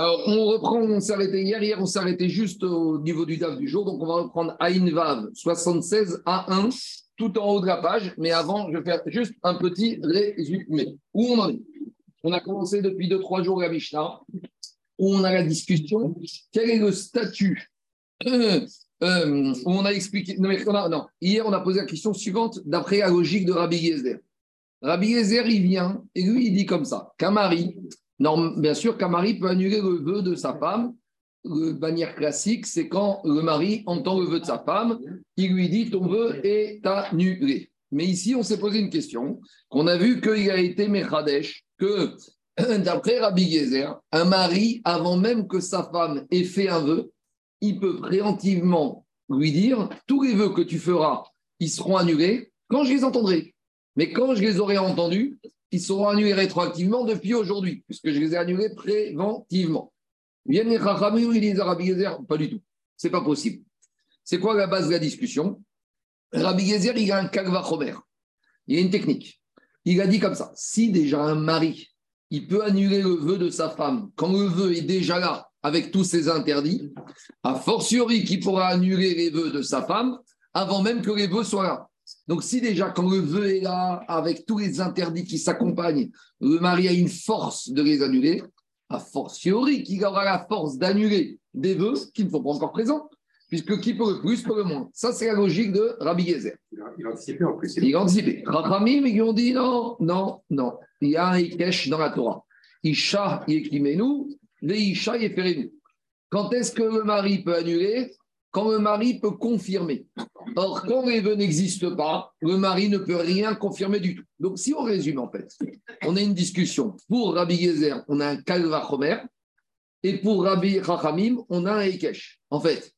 Alors, on reprend, on arrêté hier. Hier, on arrêté juste au niveau du DAF du jour. Donc, on va reprendre Aïn Vav 76 à 1, tout en haut de la page. Mais avant, je vais faire juste un petit résumé. Où on en est? On a commencé depuis 2-3 jours la Mishnah, où on a la discussion. Quel est le statut euh, on a expliqué. Non, non, hier, on a posé la question suivante d'après la logique de Rabbi Yezer. Rabbi Yezer, il vient et lui, il dit comme ça qu'un non, bien sûr qu'un mari peut annuler le vœu de sa femme. De manière classique, c'est quand le mari entend le vœu de sa femme, il lui dit ton vœu est annulé. Mais ici, on s'est posé une question, qu'on a vu qu'il a été Mechadesh, que d'après Rabbi Gezer, un mari, avant même que sa femme ait fait un vœu, il peut préemptivement lui dire tous les vœux que tu feras, ils seront annulés quand je les entendrai. Mais quand je les aurai entendus, ils seront annulés rétroactivement depuis aujourd'hui, puisque je les ai annulés préventivement. Viennent les ils disent Rabbi Gezer, pas du tout. C'est pas possible. C'est quoi la base de la discussion? Rabbi Gezer, il a un kalvachomer. Il y a une technique. Il a dit comme ça si déjà un mari, il peut annuler le vœu de sa femme quand le vœu est déjà là avec tous ses interdits, a fortiori qu'il pourra annuler les vœux de sa femme avant même que les vœux soient là. Donc, si déjà, quand le vœu est là, avec tous les interdits qui s'accompagnent, le mari a une force de les annuler, a fortiori qu'il aura la force d'annuler des vœux qui ne sont pas encore présents, puisque qui peut le plus peut le moins. Ça, c'est la logique de Rabbi Gezer. Il a anticipé en plus. Il a anticipé. Rachamim, ils ont dit non, non, non. Il y a un Ikesh dans la Torah. Isha nous, les Isha nous. Quand est-ce que le mari peut annuler? Quand le mari peut confirmer. Or, quand les vœux n'existent pas, le mari ne peut rien confirmer du tout. Donc, si on résume, en fait, on a une discussion. Pour Rabbi Gezer, on a un Kalva Chomer, et pour Rabbi Rachamim, on a un Ekesh. En fait,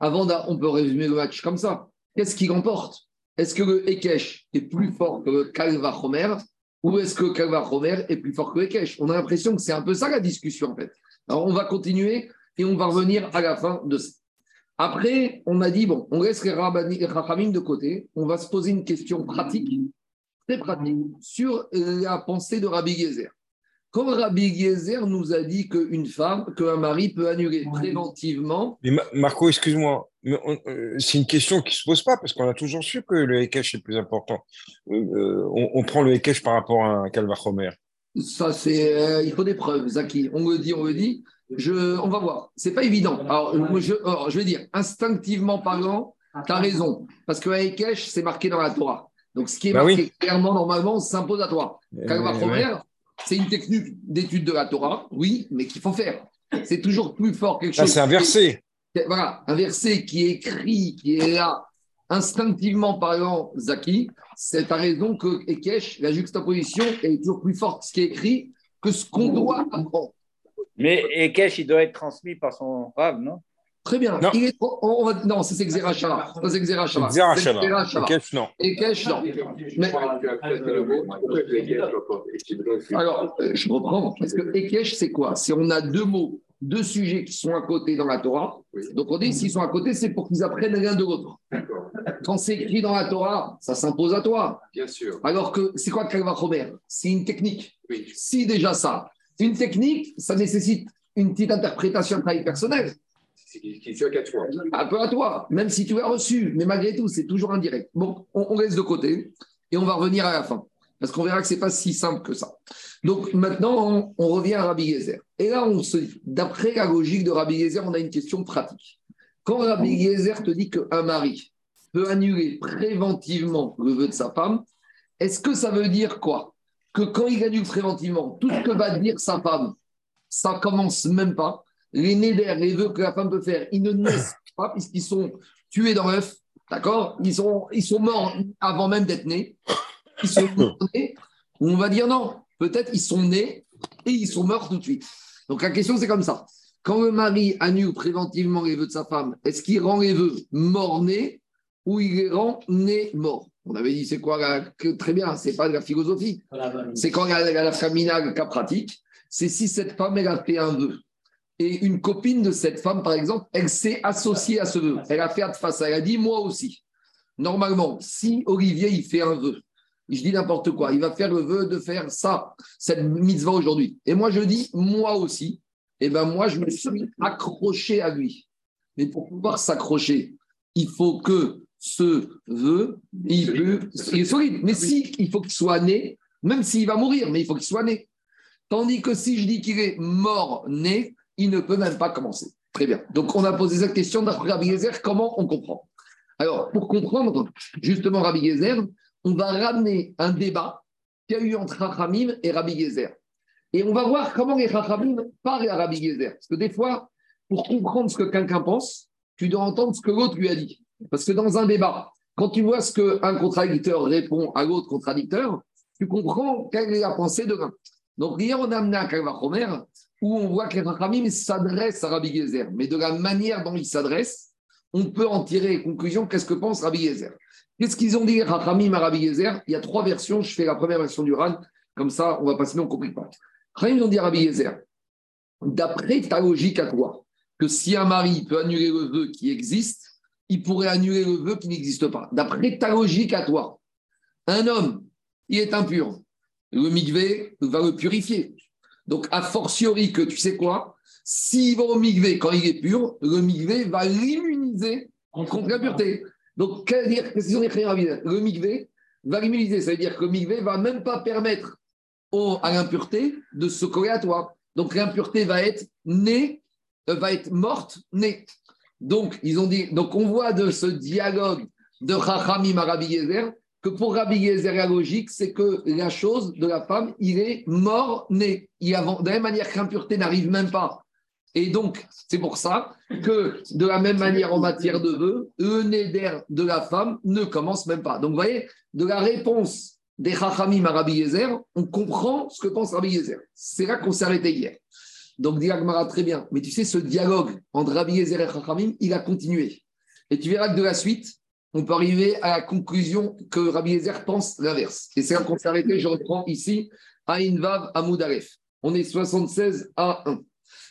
avant, on peut résumer le match comme ça. Qu'est-ce qui remporte Est-ce que le Ekesh est plus fort que le Kalva Chomer ou est-ce que le Kalva Chomer est plus fort que Ekesh On a l'impression que c'est un peu ça la discussion, en fait. Alors, on va continuer et on va revenir à la fin de ça. Après, on a dit, bon, on laisse les Rachamim de côté, on va se poser une question pratique, très pratique, sur la pensée de Rabbi Gezer. Quand Rabbi Gezer nous a dit qu'une femme, qu'un mari peut annuler préventivement. Mais Marco, excuse-moi, euh, c'est une question qui ne se pose pas parce qu'on a toujours su que le Hekesh est plus important. Euh, euh, on, prend le Hekesh par rapport à un Calvachomer. Ça, c'est. il faut des preuves, Zaki. On me dit, on me dit je, on va voir. C'est pas évident. Alors, je, je vais dire, instinctivement parlant, tu as raison. Parce que Aikesh, c'est marqué dans la Torah. Donc, ce qui est bah marqué clairement, normalement, s'impose à toi. Eh c'est une technique d'étude de la Torah, oui, mais qu'il faut faire. C'est toujours plus fort quelque chose. c'est un verset. Voilà, un verset qui est écrit, qui est là, instinctivement parlant, Zaki, c'est ta raison que Ekesh, la juxtaposition, est toujours plus forte, ce qui est écrit, que ce qu'on doit apprendre. Mais Ekesh, il doit être transmis par son rave, non? Très bien. Non, il non c'est Xerachara. Ça, c'est Xerachara. Ekesh, non. Ekesh, non. Mais... Alors, euh, je reprends. Parce que Ekesh, c'est quoi? Si on a deux mots, deux sujets qui sont à côté dans la Torah. Donc, on dit s'ils sont à côté, c'est pour qu'ils apprennent l'un de l'autre. Quand c'est écrit dans la Torah, ça s'impose à toi. Bien sûr. Alors que c'est quoi Kalva C'est une technique. Si déjà ça, une technique, ça nécessite une petite interprétation de travail personnel. Un peu à toi, même si tu as reçu, mais malgré tout, c'est toujours indirect. Bon, on, on, laisse de côté et on va revenir à la fin, parce qu'on verra que ce n'est pas si simple que ça. Donc maintenant, on, revient à Rabbi Gezer. Et là, on se d'après la logique de Rabbi Gezer, on a une question pratique. Quand Rabbi Gezer te dit qu'un mari peut annuler préventivement le vœu de sa femme, est-ce que ça veut dire quoi? Que quand il annule préventivement, tout ce que va dire sa femme, ça commence même pas. Les nédères, les vœux que la femme peut faire, ils ne naissent pas puisqu'ils sont tués dans l'œuf. D'accord? Ils sont, ils sont morts avant même d'être nés. Ils sont nés. On va dire non. Peut-être ils sont nés et ils sont morts tout de suite. Donc la question, c'est comme ça. Quand le mari annule préventivement les vœux de sa femme, est-ce qu'il rend les vœux morts-nés ou il les rend nés-morts on avait dit, c'est quoi que, Très bien, c'est pas de la philosophie. C'est quand la, la, la le cas pratique, c'est si cette femme, elle a fait un vœu. Et une copine de cette femme, par exemple, elle s'est associée à ce vœu. Elle a fait face, elle a dit, moi aussi. Normalement, si Olivier, il fait un vœu, je dis n'importe quoi, il va faire le vœu de faire ça, cette mitzvah aujourd'hui. Et moi, je dis, moi aussi, eh ben moi, je me suis accroché à lui. Mais pour pouvoir s'accrocher, il faut que ce vœu, il, peut, il est solide. Mais si, il faut qu'il soit né, même s'il va mourir, mais il faut qu'il soit né. Tandis que si je dis qu'il est mort-né, il ne peut même pas commencer. Très bien. Donc, on a posé cette question d'après Rabbi Gezer, comment on comprend? Alors, pour comprendre justement Rabbi Gezer, on va ramener un débat qu'il y a eu entre Rachamim et Rabbi Gezer. Et on va voir comment les Rachamim parlent à Rabbi Gezer. Parce que des fois, pour comprendre ce que quelqu'un pense, tu dois entendre ce que l'autre lui a dit. Parce que dans un débat, quand tu vois ce qu'un contradicteur répond à l'autre contradicteur, tu comprends quelle est la pensée de l'un. Donc, hier, on a amené un Kalvachomer où on voit que les s'adresse à Rabbi Gezer. Mais de la manière dont il s'adresse, on peut en tirer conclusion qu'est-ce que pense Rabbi Gezer. Qu'est-ce qu'ils ont dit, Rachamim à Rabbi Gezer Il y a trois versions. Je fais la première version du RAN. Comme ça, on va passer, on ne comprend pas. Rachamim ont dit à Rabbi Gezer, d'après ta logique à toi, que si un mari peut annuler le vœu qui existe, il pourrait annuler le vœu qui n'existe pas. D'après ta logique à toi, un homme, il est impur. Le migvé va le purifier. Donc, a fortiori que tu sais quoi, s'il va au migvé quand il est pur, le migvé va l'immuniser contre l'impureté. Donc, qu'est-ce qu'ils ont écrit Le migvé va l'immuniser. Ça veut dire que le migvé va même pas permettre à l'impureté de se coller à toi. Donc, l'impureté va être née, euh, va être morte, née. Donc, ils ont dit, donc on voit de ce dialogue de Chachamim à Rabbi Yezer que pour Rabbi Yezer, la logique, c'est que la chose de la femme, il est mort-né. De la même manière qu'impureté n'arrive même pas. Et donc, c'est pour ça que, de la même manière en matière de vœux, le néder de la femme ne commence même pas. Donc, vous voyez, de la réponse des à Rabbi Yezer, on comprend ce que pense Rabbi Yezer. C'est là qu'on s'est arrêté hier. Donc, dit très bien. Mais tu sais, ce dialogue entre Rabbi Yezer et Chachamim, il a continué. Et tu verras que de la suite, on peut arriver à la conclusion que Rabbi Yezer pense l'inverse. Et c'est là qu'on s'est arrêté. Je reprends ici, à Invav à Moudaref. On est 76 à 1.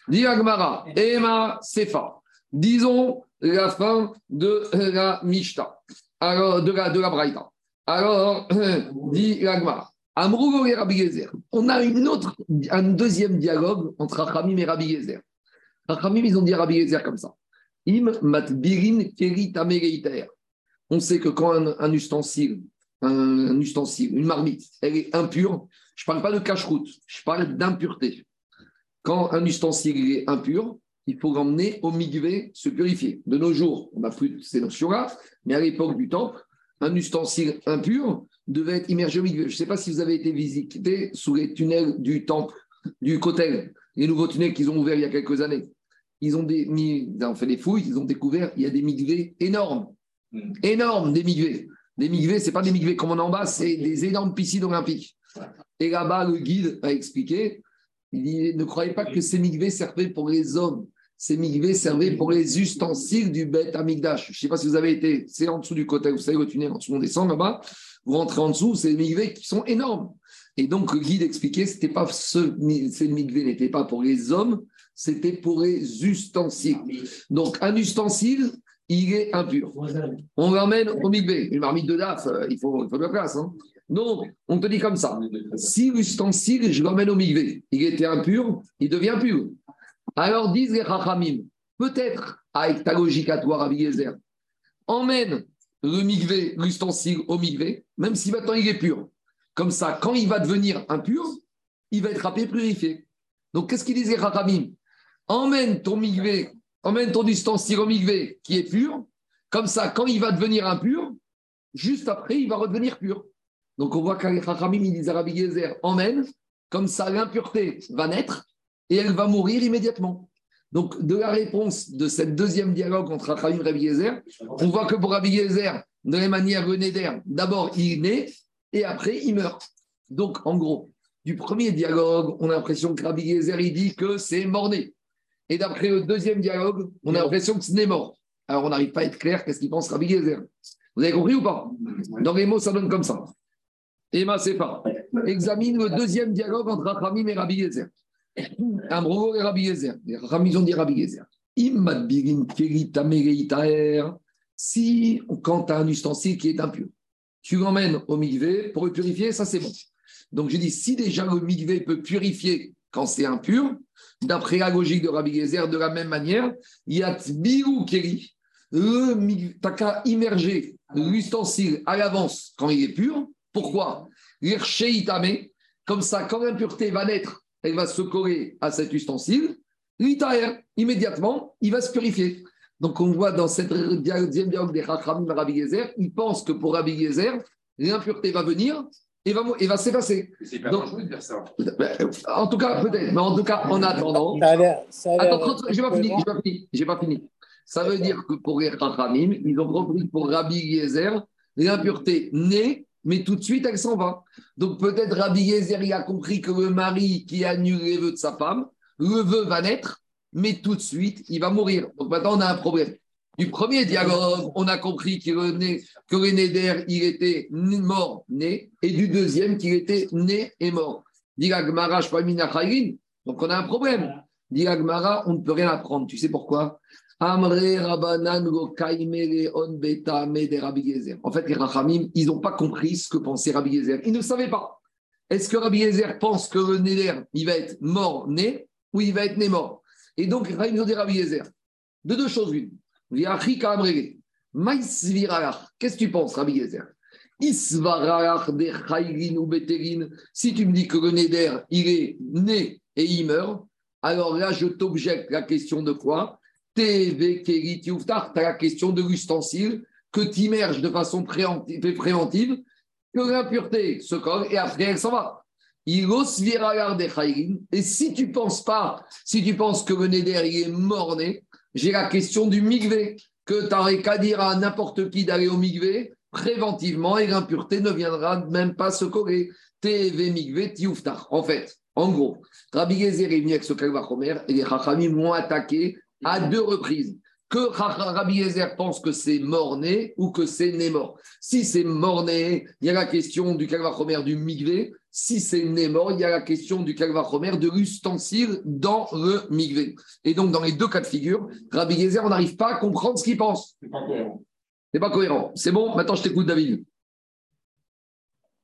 Dit Agmara, Ema Sefa. Disons la fin de la Mishta, alors de la, de la Braïta. Alors, dit Agmara, Amrou et Rabbi Yezer. On a une autre, un deuxième dialogue entre Rachamim et Rabbi Yezer. Rachamim, ils ont dit à Rabbi Yezer comme ça. Im matbirin keri On sait que quand un, ustensile, un, ustensile, une marmite, elle est impure, je ne parle pas de cache-route, je parle d'impureté. Quand un ustensile est impur, il faut l'emmener au migvé se purifier. De nos jours, on n'a plus ces notions-là, mais à l'époque du temple, un ustensile impur, devait être immergé au Je ne sais pas si vous avez été visité sous les tunnels du temple, du Kotel, les nouveaux tunnels qu'ils ont ouverts il y a quelques années. Ils ont, des, ils ont fait des fouilles, ils ont découvert il y a des migvés énormes. Hmm. Énormes, des migvés. Des migvés, ce n'est pas des migvés comme on en bas, c'est des énormes piscines olympiques. Et là-bas, le guide a expliqué il dit, ne croyez pas que ces migvés servaient pour les hommes. Ces migvés servaient pour les ustensiles du bête amigdash. Je ne sais pas si vous avez été, c'est en dessous du côté, vous savez, le tunnel, en dessous, on descend là-bas vous rentrez en dessous, c'est des migvés qui sont énormes. Et donc, le guide expliquait, c'était pas ce, ces migvés n'étaient pas pour les hommes, c'était pour les ustensiles. Donc, un ustensile, il est impur. On l'emmène au migvé. Une marmite de DAF, euh, il faut, il faut de la place. Hein. Donc, on te dit comme ça. Si l'ustensile, je l'emmène au migvé, il était impur, il devient pur. Alors, disent les rachamim, peut-être avec ta logique à toi, Rabbi emmène le migvé, l'ustensile au migvé, même si maintenant il est pur. Comme ça, quand il va devenir impur, il va être râpé, purifié. Donc, qu'est-ce qu'il disait Rachamim? Emmène ton migvé, emmène ton ustensile au migvé qui est pur. Comme ça, quand il va devenir impur, juste après, il va redevenir pur. Donc, on voit qu'avec Rachamim, il disait Rabbi Gezer, emmène, comme ça, l'impureté va naître et elle va mourir immédiatement. Donc, de la réponse de cette deuxième dialogue entre Rachamim et Rabbi Yezer, on voit que pour Rabbi Yezer, de la manière d'air, d'abord il naît et après il meurt. Donc, en gros, du premier dialogue, on a l'impression que Rabbi Yezer, il dit que c'est mort-né. Et d'après le deuxième dialogue, on a l'impression que ce n'est mort. Alors, on n'arrive pas à être clair qu'est-ce qu'il pense Rabbi Yezer. Vous avez compris ou pas? Dans les mots, ça donne comme ça. Emma pas. examine le deuxième dialogue entre Rachamim et Rabbi Yezer. Amro et Rabbi Yezer. ils ont dit Rabbi. Si, quand tu as un ustensile qui est impur, tu l'emmènes au migvé pour le purifier, ça c'est bon. Donc j'ai dit, si déjà le migvé peut purifier quand c'est impur, d'après la logique de Rabbi Gezer, de la même manière, il y a Tbiru Keri, t'as qu'à immerger l'ustensile à l'avance quand il est pur. Pourquoi? Comme ça, quand l'impureté va naître, elle va se coller à cet ustensile. L'itaer, immédiatement, il va se purifier. Donc, on voit dans cette deuxième dialogue des Rachamim Rabbi Gezer, ils pensent que pour Rabbi Gezer, l'impureté va venir et va, et va s'effacer. C'est pas de faire ça. Ben, en tout cas, peut-être, mais en tout cas, en attendant. Attends, je n'ai pas fini, pas fini, pas fini. Ça veut dire que pour les Rachamim, ils ont compris pour Rabbi Gezer, l'impureté naît, mais tout de suite, elle s'en va. Donc peut-être Rabbi Gezer, il a compris que le mari qui annule les vœux de sa femme, le vœu va naître, mais tout de suite, il va mourir. Donc maintenant, on a un problème. Du premier dialogue, on a compris que le Néder, il était mort, né, et du deuxième, qu'il était né et mort. Donc on a un problème. Gmara, on ne peut rien apprendre. Tu sais pourquoi? En fait, les Rachamim, ils n'ont pas compris ce que pensait Rabbi Gezer. Ils ne savaient pas. Est-ce que Rabbi Gezer pense que le Néder, il va être mort, né, ou il va être né mort? Et donc, ils ont dit Rabbi Yezer, de deux choses une. Qu'est-ce que tu penses, Rabbi Yezer? Si tu me dis que le Neder, il est né et il meurt, alors là, je t'objecte la question de quoi? Tu as la question de l'ustensile que tu immerges de façon préventive, que l'impureté se colle et après elle s'en va. Et si tu penses pas, si tu penses que le Neder est mort-né, j'ai la question du migvé, que tu n'aurais qu'à dire à n'importe qui d'aller au migvé préventivement et l'impureté ne viendra même pas se coller. TV migvé tiouftar. En fait, en gros, Rabbi Gezer est venu avec ce Kalvachomer et les Chachamim m'ont attaqué à deux reprises que Rabbi Yezer pense que c'est mort-né ou que c'est né-mort. Si c'est mort-né, il y a la question du calvachomer du migvé. Si c'est né-mort, il y a la question du calvachomer de l'ustensile dans le migvé. Et donc, dans les deux cas de figure, Rabbi Yezer, on n'arrive pas à comprendre ce qu'il pense. C'est pas cohérent. C'est pas cohérent. C'est bon Maintenant, je t'écoute, David.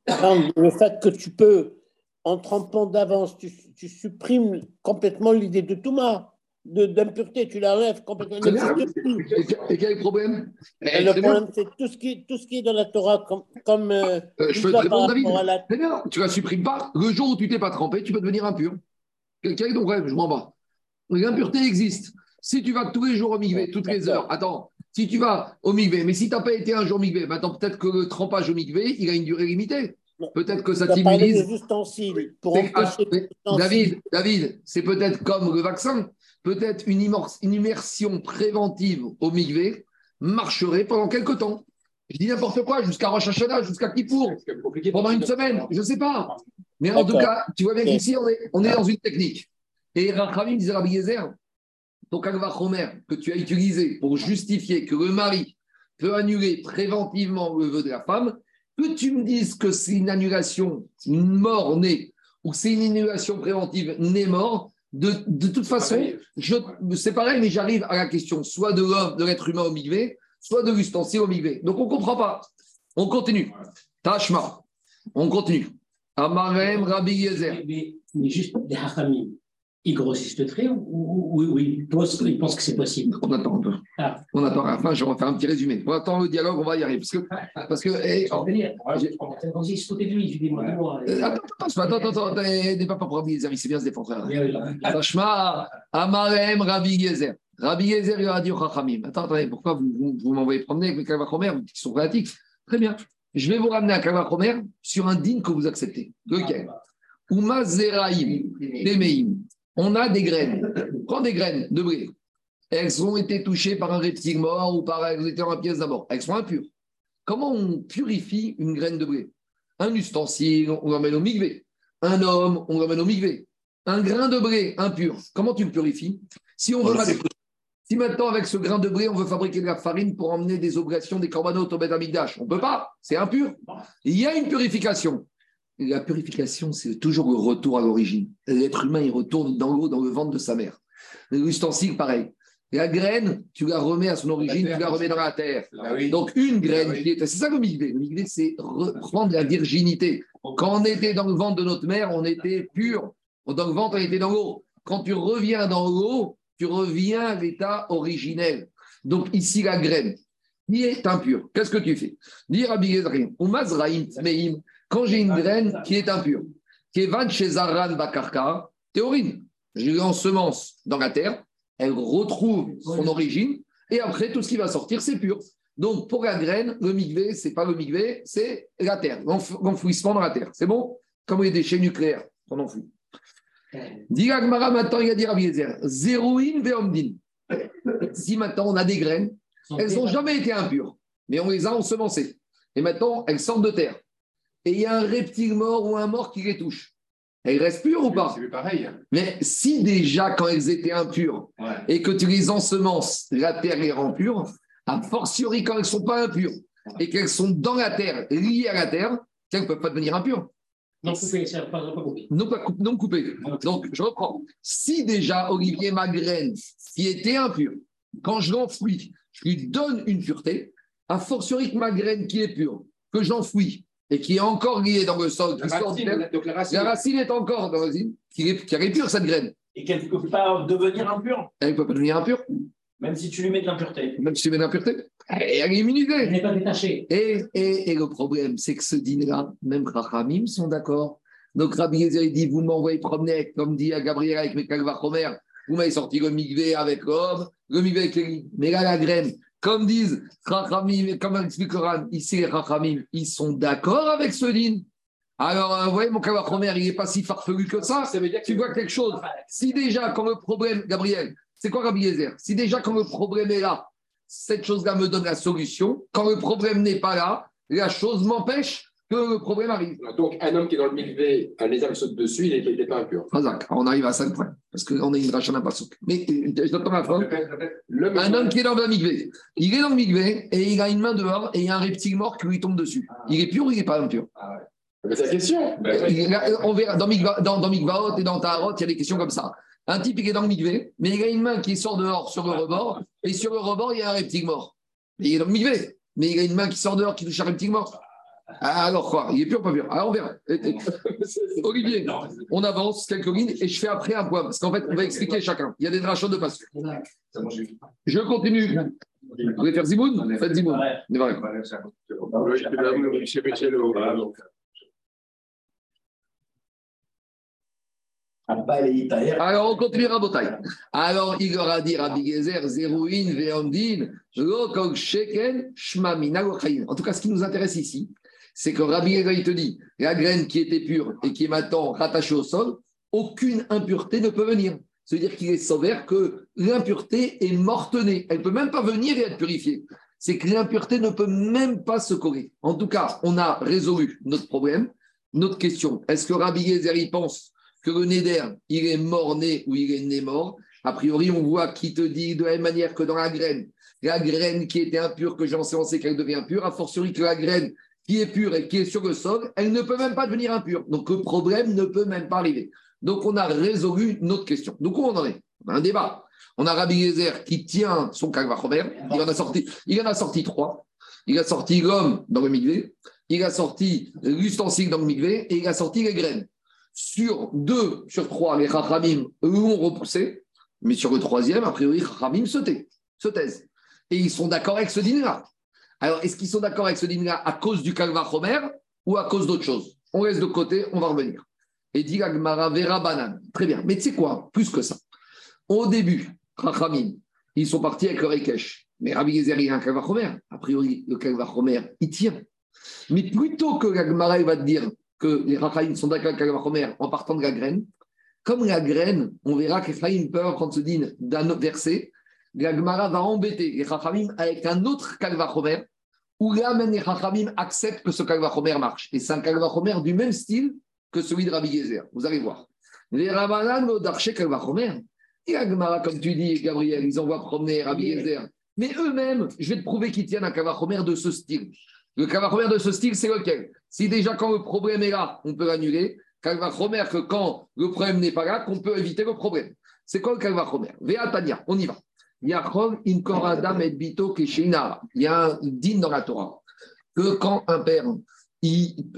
Le fait que tu peux, en trempant d'avance, tu, tu supprimes complètement l'idée de Touma d'impureté, tu l'enlèves complètement. Et, quel problème? Le problème, c'est tout, ce qui, tout ce qui est dans la Torah comme. comme euh, euh, je peux te répondre, David. La... Tu ne la supprimes pas. Le jour où tu t'es pas trempé, tu peux devenir impur. Quel est ton problème? Je m'en bats. L'impureté existe. Si tu vas tous les jours au migvé, toutes les heures, attends, si tu vas au migvé, mais si tu n'as pas été un jour migvé, maintenant peut-être que le trempage au migvé, il a une durée limitée. Peut-être que ça t'immunise. David, David, c'est peut-être comme le vaccin peut-être une, immersion préventive au Migvé marcherait pendant quelques temps. Je dis n'importe quoi, jusqu'à Rosh Hashanah, jusqu'à Kippour, pendant une semaine, je ne sais pas. Mais en tout cas, tu vois bien qu'ici, on est, dans une technique. Et Rachamim disait Rabbi Yezer, ton Chomer que tu as utilisé pour justifier que le mari peut annuler préventivement le vœu de la femme, que tu me dises que c'est une annulation mort-née ou c'est une annulation préventive née-mort, de, toute façon, c'est pareil, mais j'arrive à la question soit de l'homme, de l'être humain au migvé, soit de l'ustensile au migvé. Donc on ne comprend pas. On continue. Tashma. On continue. Amarem Rabbi Yezer. Mais, juste des ils grossissent le trait ou, ou, ils, pensent, que c'est possible On attend un peu. Ah. On attend à la fin, je vais faire un petit résumé. On attend le dialogue, on va y arriver. Parce que. Parce que eh, oh, attends, attends, attends, attends, n'est pas pour Rabbi Yezer, il sait bien se défendre. Tashma, Amarem, Rabbi Yezer. Rabbi Yezer, il a dit au Chachamim Attends, attendez, pourquoi vous, vous, m'envoyez promener avec les Kalvachomer qui sont relatiques Très bien. Je vais vous ramener à Kalvachomer sur un digne que vous acceptez. Lequel Uma Zeraim, Demeim on a des graines. Prends des graines de blé. Elles ont été touchées par un reptile mort ou par elles étaient en pièce d'abord. Elles sont impures. Comment on purifie une graine de blé Un ustensile, on l'emmène au migvé. Un homme, on l'emmène au migvé. Un grain de blé impur, comment tu le purifies? Si on veut si maintenant avec ce grain de blé, on veut fabriquer de la farine pour emmener des oblations, des corbanotes au Beth on ne peut pas, c'est impur. Il y a une purification la purification, c'est toujours le retour à l'origine. L'être humain, il retourne dans l'eau, dans le ventre de sa mère. L'ustensile, pareil. La graine, tu la remets à son origine, tu la remets dans la terre. Ah Donc, une graine, ah c'est ça le migvé. Le migvé, c'est reprendre la virginité. Quand on était dans le ventre de notre mère, on était pur. Dans le ventre, elle était dans l'eau. Quand tu reviens dans l'eau, tu reviens à l'état originel. Donc ici, la graine, qui est impure, qu'est-ce que tu fais? Dire à ou Mazraïm, Meim, quand j'ai une graine qui est impure, qui est van chez Zaran Bakarka, théorine, je l'ensemence dans la terre, elle retrouve son origine, et après, tout ce qui va sortir, c'est pur. Donc, pour la graine, le migvé, c'est pas le migvé, c'est la terre, l'enfouissement dans la terre. C'est bon? Comme les déchets nucléaires qu'on enfouit. Diragmara, maintenant, il va dire à Biezer, zéroïne veomdin. Si maintenant on a des graines, elles n'ont jamais été impures, mais on les a ensemencées. Et maintenant, elles sortent de terre. Et il y a un reptile mort ou un mort qui les touche. Elles restent pures ou pas C'est pareil. Mais si déjà, quand elles étaient impures, Ouais. et que tu les ensemences, la terre les rend pures, a fortiori quand elles ne sont pas impures et qu'elles sont dans la terre, liées à la terre, elles ne peuvent pas devenir impures. Non, coupé, c'est pas, pas coupé. Non, pas coup- non coupées. Donc, je reprends. Si déjà, Olivier, ma graine, qui était impure, quand je l'enfouis, je lui donne une pureté, a fortiori que ma graine qui est pure, que j'enfouis et qui est encore liée dans le sol, La racine, donc la racine. la racine est encore dans la racine, qui est, qui est pure, cette graine. Et qu'elle ne peut pas devenir impure, Elle ne peut pas devenir impure, même si tu lui mets de l'impureté. même si tu mets de l'impureté. Et elle est Elle minuscule. n'est pas détachée. Et, et, et le problème, c'est que ce dîner-là, même Rachamim sont d'accord. Donc Rabbi Yezer, dit, vous m'envoyez promener, avec- comme dit à Gabriel avec mes Kalvachomer, vous m'avez sorti le migvé avec l'homme, le migvé avec les Mais là, la graine, comme disent Rachamim, comme explique le Ran, ici les Rachamim, ils sont d'accord avec ce dîner. Alors, euh, vous voyez, mon Kalvachomer, il n'est pas si farfelu que ça. Ça veut dire que Tu vois quelque chose. Si déjà, quand le problème, Gabriel, c'est quoi Yezer? Si déjà, quand le problème est là, cette chose-là me donne la solution. Quand le problème n'est pas là, la chose m'empêche que le problème arrive. Donc, un homme qui est dans le mikvé, un lézard saute dessus, il n'était pas impur. Razak, on arrive à 5 points. Parce qu'on est une rachana pasouk. Mais euh, je donne pas ma. Le Un homme qui est dans le migvé. Il est dans le migvé et il a une main dehors et il y a un reptile mort qui lui tombe dessus. Il est pur ou il n'est pas impur? Mais c'est la question. On verra dans, Mikva- dans, dans Mikvaot et dans Taharot, il y a des questions comme ça. Un type il est dans le migvé, mais il a une main qui sort dehors sur le rebord, et sur le rebord, il y a un reptile mort. Il est dans le migvé, mais il a une main qui sort dehors qui touche un reptile mort. Ah, alors quoi Il est pur ou pas pur Alors on verra. Olivier, on avance quelques lignes et je fais après un point, parce qu'en fait, on va expliquer chacun. Il y a des drachos de passe. Je continue. Vous voulez faire Zimoun? Faites Zimoun. C'est vrai. Alors, on continue Rabotai. Alors, il leur a dit Rabbi Gezer, Zerouin, Veomdin, Lokog Sheken, Shmamina. En tout cas, ce qui nous intéresse ici, c'est que Rabbi il te dit la graine qui était pure et qui est maintenant rattachée au sol, aucune impureté ne peut venir. C'est-à-dire qu'il est sauvé que l'impureté est mortenée. Elle ne peut même pas venir et être purifiée. C'est que l'impureté ne peut même pas se coller. En tout cas, on a résolu notre problème, notre question. Est-ce que Rabbi Gezer, il pense que le Néder, il est mort-né ou il est né-mort. A priori, on voit qui te dit de la même manière que dans la graine, la graine qui était impure, que j'ai ensemencée, qu'elle devient pure, a fortiori que la graine qui est pure et qui est sur le sol, elle ne peut même pas devenir impure. Donc le problème ne peut même pas arriver. Donc on a résolu notre question. Donc où on en est? On a un débat. On a Rabbi Yezer qui tient son Kalvachomer. Il en a sorti, il en a sorti trois. Il a sorti l'homme dans le migvé, il a sorti l'ustensile dans le migvé et il a sorti les graines sur deux sur trois, les Chachamim eux ont repoussé, mais sur le troisième, a priori, Chachamim se, se taisent. Et ils sont d'accord avec ce dîner-là. Alors, est-ce qu'ils sont d'accord avec ce dîner-là à cause du Kalva Chomer ou à cause d'autre chose? On laisse de côté, on va revenir. Et dit Agmara Vera Banan. Très bien. Mais tu sais quoi? Plus que ça. Au début, Chachamim, ils sont partis avec le Rekesh. Mais Rabbi Gezer, il y a un Kalva Chomer. A priori, le Kalva Chomer, il tient. Mais plutôt que l'Agmara il va te dire que les Rachaïm sont d'accord avec Kalvachomer en partant de la graine, comme la graine, on verra que les Rachaïm peuvent prendre ce dîne d'un verset, la Gemara va embêter les Rachaïm avec un autre Kalvachomer, où là même les Rachaïm acceptent que ce Kalvachomer marche. Et c'est un Kalvachomer du même style que celui de Rabbi Gezer. Vous allez voir. Les Ramanan Modarché Kalvachomer. Et la Gemara, comme tu dis, Gabriel, ils envoient promener Rabbi Gezer. Mais eux-mêmes, je vais te prouver qu'ils tiennent un Kalvachomer de ce style. Le Kalvachomer de ce style, c'est lequel? Si déjà quand le problème est là, on peut l'annuler, Kalvachomer que quand le problème n'est pas là, qu'on peut éviter le problème. C'est quoi le Kalvachomer Veatania, on y va. Il y a un din dans la Torah que quand un père,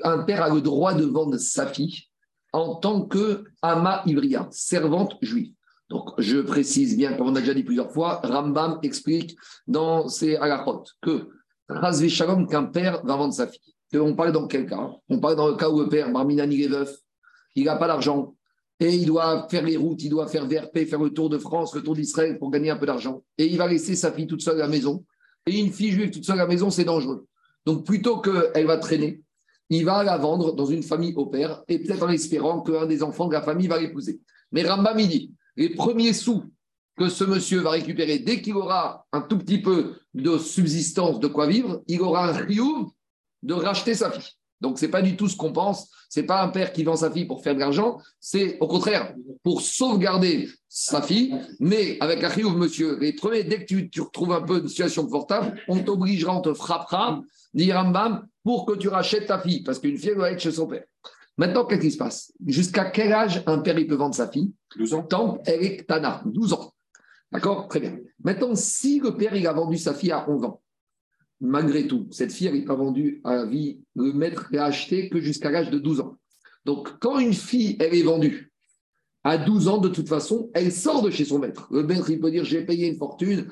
un père a le droit de vendre sa fille en tant que Ama Ivria, servante juive. Donc, je précise bien, comme on a déjà dit plusieurs fois, Rambam explique dans ses halachot que Razvi Shalom, qu'un père va vendre sa fille. On parle dans quel cas? On parle dans le cas où le père, Barminani est il n'a pas d'argent, et il doit faire les routes, il doit faire VRP, faire le tour de France, le tour d'Israël pour gagner un peu d'argent. Et il va laisser sa fille toute seule à la maison. Et une fille juive toute seule à la maison, c'est dangereux. Donc, plutôt qu'elle va traîner, il va la vendre dans une famille au père, et peut-être en espérant qu'un des enfants de la famille va l'épouser. Mais Rambam, il dit, les premiers sous que ce monsieur va récupérer dès qu'il aura un tout petit peu de subsistance, de quoi vivre, il aura un rioux de racheter sa fille. Donc, ce n'est pas du tout ce qu'on pense. Ce n'est pas un père qui vend sa fille pour faire de l'argent. C'est au contraire pour sauvegarder sa fille. Mais avec un rioux, monsieur, les premiers, dès que tu, tu retrouves un peu de situation confortable, on t'obligera, on te frappera, dit Rambam, pour que tu rachètes ta fille. Parce qu'une fille elle doit être chez son père. Maintenant, qu'est-ce qui se passe? Jusqu'à quel âge un père il peut vendre sa fille? 12 ans. Tant qu'elle est Tana, 12 ans. D'accord? Très bien. Maintenant, si le père il a vendu sa fille à 11 ans, malgré tout, cette fille n'est pas vendue à vie, le maître l'a achetée que jusqu'à l'âge de 12 ans. Donc, quand une fille elle est vendue à 12 ans, de toute façon, elle sort de chez son maître. Le maître, il peut dire J'ai payé une fortune,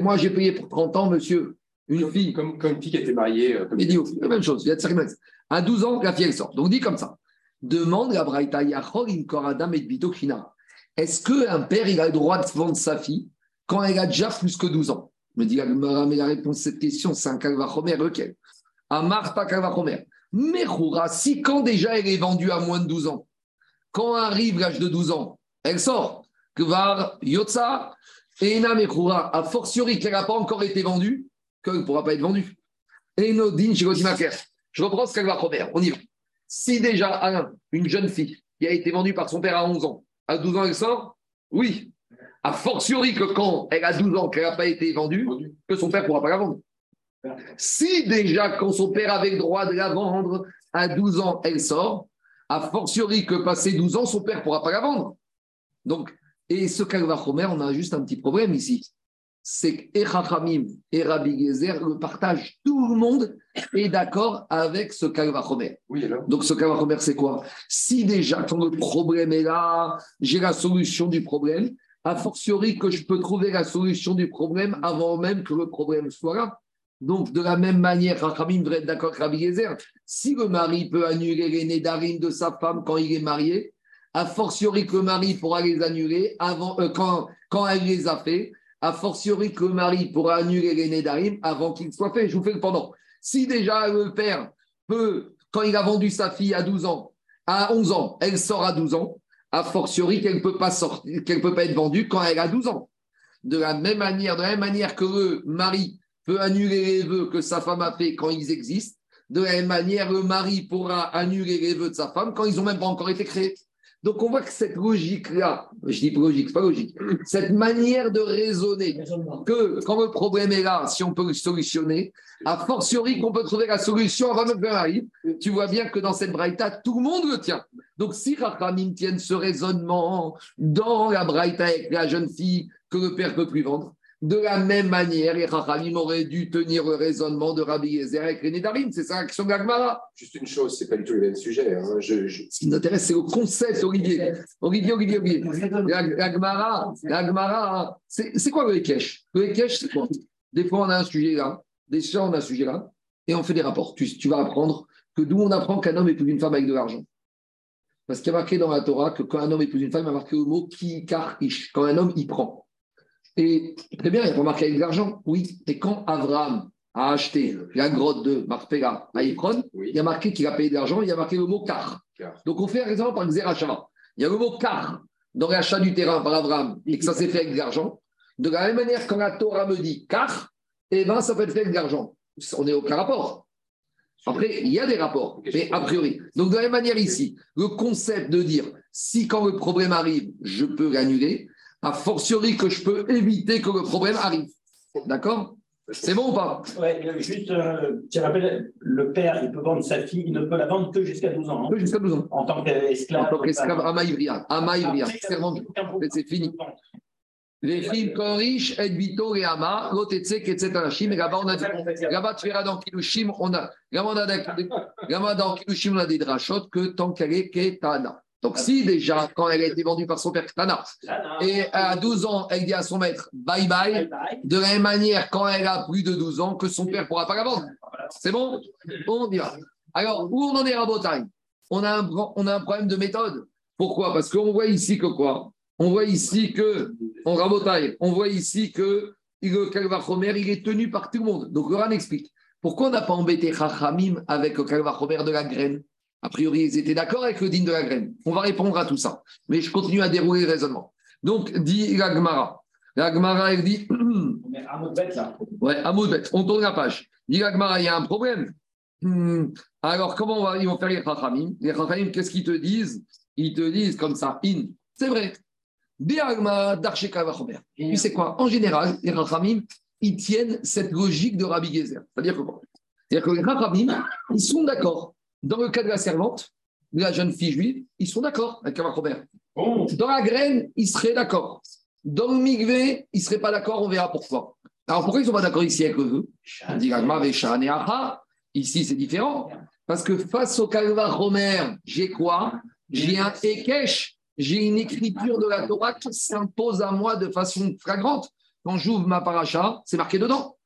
moi j'ai payé pour 30 ans, monsieur. Une Comme, fille, comme, comme une fille qui était mariée. euh, comme- Idiot, la même chose, il y a de. À 12 ans, la fille, elle sort. Donc, dit comme ça. Demande à Braïta Yachol, Inkor Adam et Bito. Est-ce qu'un père, il a le droit de vendre sa fille quand elle a déjà plus que 12 ans? Me dit mais la réponse à cette question, c'est un Kalvachomer, lequel Amar, pas Kalvachomer. Mechoura, si quand déjà elle est vendue à moins de 12 ans, quand arrive l'âge de 12 ans, elle sort. Kvar, Yotza, Ena Mechoura, a fortiori qu'elle n'a pas encore été vendue, qu'elle ne pourra pas être vendue. Enodin Shigotimaker. Je reprends ce refaire. On y va. Si déjà, Alain, une jeune fille qui a été vendue par son père à 11 ans, à 12 ans, elle sort Oui. A fortiori que quand elle a 12 ans, qu'elle n'a pas été vendue, que son père ne pourra pas la vendre. Si déjà, quand son père avait le droit de la vendre, à 12 ans, elle sort, a fortiori que passé 12 ans, son père ne pourra pas la vendre. Donc, et ce Kalvachomer, on a juste un petit problème ici. C'est que et Chachamim et Rabbi Gezer le partagent. Tout le monde est d'accord avec ce Kalvachomer. Oui, Donc, ce Kalvachomer, c'est quoi? Si déjà, quand le problème est là, j'ai la solution du problème, a fortiori que je peux trouver la solution du problème avant même que le problème soit là. Donc, de la même manière, Rachamim devrait être d'accord avec. Si le mari peut annuler les nédarim de sa femme quand il est marié, a fortiori que le mari pourra les annuler avant, euh, quand, quand elle les a fait, a fortiori que le mari pourra annuler les nédarim avant qu'il soit fait. Je vous fais le pendant. Si déjà le père peut, quand il a vendu sa fille à 12 ans, à 11 ans, elle sort à 12 ans, a fortiori qu'elle ne peut pas sortir, qu'elle peut pas être vendue quand elle a 12 ans. De la même manière, de la même manière que le mari peut annuler les vœux que sa femme a fait quand ils existent, de la même manière, le mari pourra annuler les vœux de sa femme quand ils n'ont même pas encore été créés. Donc on voit que cette logique-là, je dis logique, c'est pas logique, cette manière de raisonner, que quand le problème est là, si on peut le solutionner, a fortiori qu'on peut trouver la solution avant que arrive, tu vois bien que dans cette braïta, tout le monde le tient. Donc si Rachamim tiennent ce raisonnement dans la braïta avec la jeune fille que le père ne peut plus vendre, de la même manière, les Rachamim auraient dû tenir le raisonnement de Rabbi Yezer avec les Nédarim. C'est ça l'action de l'Agmara. Juste une chose, c'est pas du tout le même sujet. hein. Je, je- Ce qui nous intéresse, c'est le concept, Olivier. Olivier, Olivier, Olivier. La, la Gemara, la Gemara, c'est quoi le Ekech Le c'est quoi? Des fois, on a un sujet là, des fois, on a un sujet là, et on fait des rapports. Tu, tu vas apprendre que d'où on apprend qu'un homme épouse une femme avec de l'argent. Parce qu'il y a marqué dans la Torah que quand un homme épouse une femme, il y a marqué le mot ki kar ish. Quand un homme y prend. Et très bien, il n'y a pas marqué avec de l'argent. Oui. Et quand Abraham a acheté la grotte de Marpega à Ypron, oui. il y a marqué qu'il a payé de l'argent, il y a marqué le mot. Car- Donc, on fait un exemple par Xerachava. Il y a le mot car dans l'achat du terrain par Abraham et que ça s'est fait avec de l'argent. De la même manière, quand la Torah me dit car, eh ben, ça peut être fait avec de l'argent. On n'est aucun rapport. Après, il y a des rapports, mais a priori. Donc, de la même manière ici, le concept de dire si quand le problème arrive, je peux l'annuler, a fortiori que je peux éviter que le problème arrive. D'accord? C'est bon ou pas? Ouais, euh, juste, euh, tu rappelles, le père, il peut vendre sa fille, il ne peut la vendre que jusqu'à 12 ans. hein, Oui, Jusqu'à 12 ans. en tant qu'esclave. En tant qu'esclave, servante. aucun problème. C'est fini. Les films quand riche, Edvito et Ama, Lotetsek, etc. Là-bas, on a là-bas, tu verras dans Kilushim, on a, là-bas, on a, là-bas, dans Kilushim, on a des drachot que tant qu'elle est Ketana. Donc, si déjà, quand elle a été vendue par son père Tana, et à 12 ans, elle dit à son maître bye bye, de la même manière, quand elle a plus de 12 ans, que son père ne pourra pas la vendre. C'est bon? On y va. Alors, où on en est à Bretagne on a, un, on a un problème de méthode. Pourquoi? Parce qu'on voit ici que quoi? On voit ici que, on rabotaille, on voit ici que le Kalvachomer, il est tenu par tout le monde. Donc, le Ran explique. Pourquoi on n'a pas embêté Chachamim avec le Kalvachomer de la graine? A priori, ils étaient d'accord avec le digne de la graine. On va répondre à tout ça. Mais je continue à dérouler le raisonnement. Donc, dit la Gemara. La Gemara, elle dit On est à mot bête là. Ouais, Amoudbet, on tourne la page. Dit l'Agmara, il y a un problème. Hmm, Alors, comment on va- ils vont faire les Chachamim? Les Chachamim, qu'est-ce qu'ils te disent? Ils te disent comme ça, in. C'est vrai. Et puis c'est quoi? En général, les Chachamim, ils tiennent cette logique de Rabbi Gezer. C'est-à-dire que quoi? C'est-à-dire que les Chachamim, ils sont d'accord. Dans le cas de la servante, de la jeune fille juive, ils sont d'accord avec Vachomer. Bon, Dans la graine, ils seraient d'accord. Dans le migvé, ils ne seraient pas d'accord, on verra pourquoi. Alors pourquoi ils ne sont pas d'accord ici avec le vœu? On dit. Ici, c'est différent. Parce que face au Kalva Romer, j'ai quoi? J'ai un Ekesh, j'ai une écriture de la Torah qui s'impose à moi de façon flagrante. Quand j'ouvre ma paracha, c'est marqué dedans.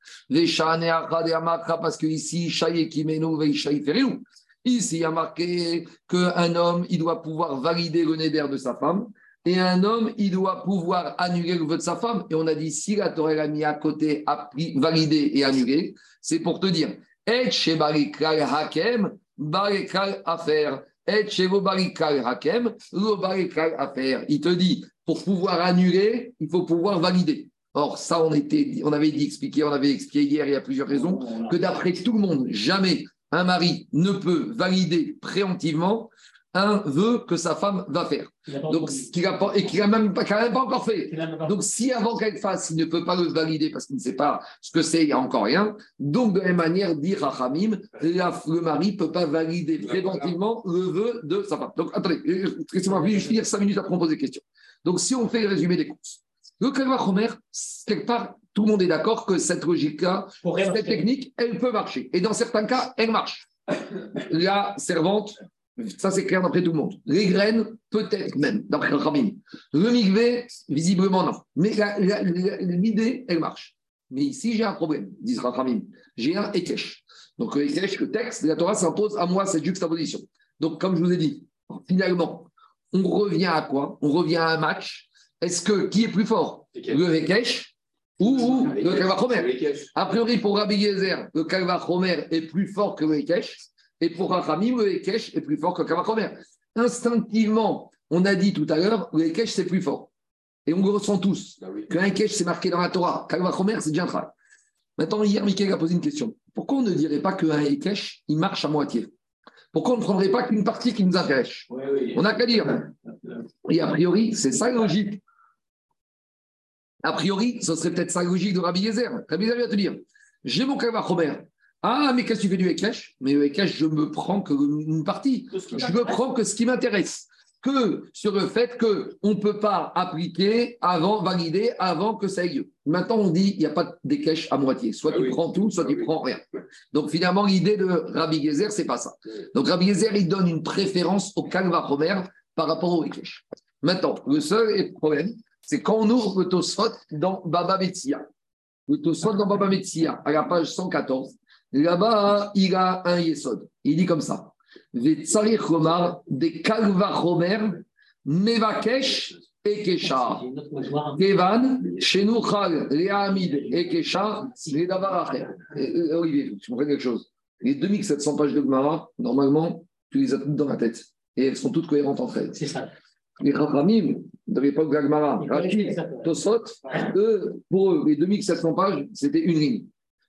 Parce que ici, Il y a marqué qu'un homme, il doit pouvoir valider le neder de sa femme. Et un homme, il doit pouvoir annuler le vœu de sa femme. Et on a dit, si la Torah l'a mis à côté, validé et annulé, c'est pour te dire, et chez Barikal Hakem, Barikal Affaire. Et chez Barikal Hakem, Barikal Affaire. Il te dit, pour pouvoir annuler, il faut pouvoir valider. Or, ça, on, était, on avait dit expliqué, on avait expliqué hier, il y a plusieurs raisons, que d'après tout le monde, jamais un mari ne peut valider préemptivement un vœu que sa femme va faire. Donc, ce qu'il a pas, et qu'il n'a même, pas- qu'il a même pas encore fait. Donc, si avant qu'elle fasse, il ne peut pas le valider parce qu'il ne sait pas ce que c'est, il n'y a encore rien. Donc, de la même manière, dit Rachamim, le mari ne peut pas valider préventivement le vœu de sa femme. Donc, attendez, laissez-moi juste finir cinq minutes après on pose des questions. Donc, si on fait le résumé des courses, le Kalva Chomer, quelque part, tout le monde est d'accord que cette logique-là, cette technique, elle peut marcher. Et dans certains cas, elle marche. La servante, ça c'est clair d'après tout le monde. Les graines, peut-être même, d'après le. Le migvé, visiblement non. Mais l'idée, elle marche. Mais ici, j'ai un problème, disent Rachamim. J'ai un Ekech. Donc, le Ekech, le texte de la Torah s'impose à moi cette juxtaposition. Donc, comme je vous ai dit, finalement, on revient à quoi? On revient à un match. Est-ce que qui est plus fort? Le Ekech ou, ou le Kalvachomer a priori, pour Rabbi Yezer, le Kalvachomer est plus fort que le Ekech. Et pour Rachamim, le Ekech est plus fort que le Kalvachomer. Instinctivement, on a dit tout à l'heure, le Ekech, c'est plus fort. Et on le ressent tous. Qu'un Ekech, c'est marqué dans la Torah. Kalvachomer, c'est déjà un travail. Maintenant, hier, Michael a posé une question. Pourquoi on ne dirait pas qu'un Ekech, il marche à moitié? Pourquoi on ne prendrait pas qu'une partie qui nous intéresse? Oui, oui. On n'a qu'à dire. Et a priori, c'est ça la logique. A priori, ce serait peut-être la logique de Rabbi Yezer. Rabbi Yezer va te dire j'ai mon Kalvachomer. Ah, mais qu'est-ce que tu fais du Ekech Mais le Ekech, je me prends que une partie. Je me prends que ce qui m'intéresse. Que sur le fait qu'on ne peut pas appliquer avant, valider avant que ça ait lieu. Maintenant, on dit il n'y a pas d'équèche à moitié. Soit Ah tu oui. prends tout, soit Ah tu oui. prends rien. Donc finalement, l'idée de Rabbi Gezer, c'est pas ça. Donc Rabbi Gezer, il donne une préférence au Kalva par rapport au Ekech. Maintenant, le seul problème, c'est quand on ouvre le Tosfot dans Baba Metsia. Le Tosfot dans Baba Metsia, à la page 114, là-bas, il a un Yesod. Il dit comme ça. Des Kalva Romer, Mevakesh et Kesha. J'ai une autre mâchoire. Kevan, Shenouchal, Léamid et Kesha, les Davar Acher. Euh, Olivier, tu rappelles quelque chose. Les 2700 pages de Gemara, normalement, tu les as toutes dans la tête. Et elles sont toutes cohérentes entre elles. C'est ça. Les Rachamim, de l'époque Gemara, Rashi, Tosot, eux, pour eux, les 2700 pages, c'était une ligne.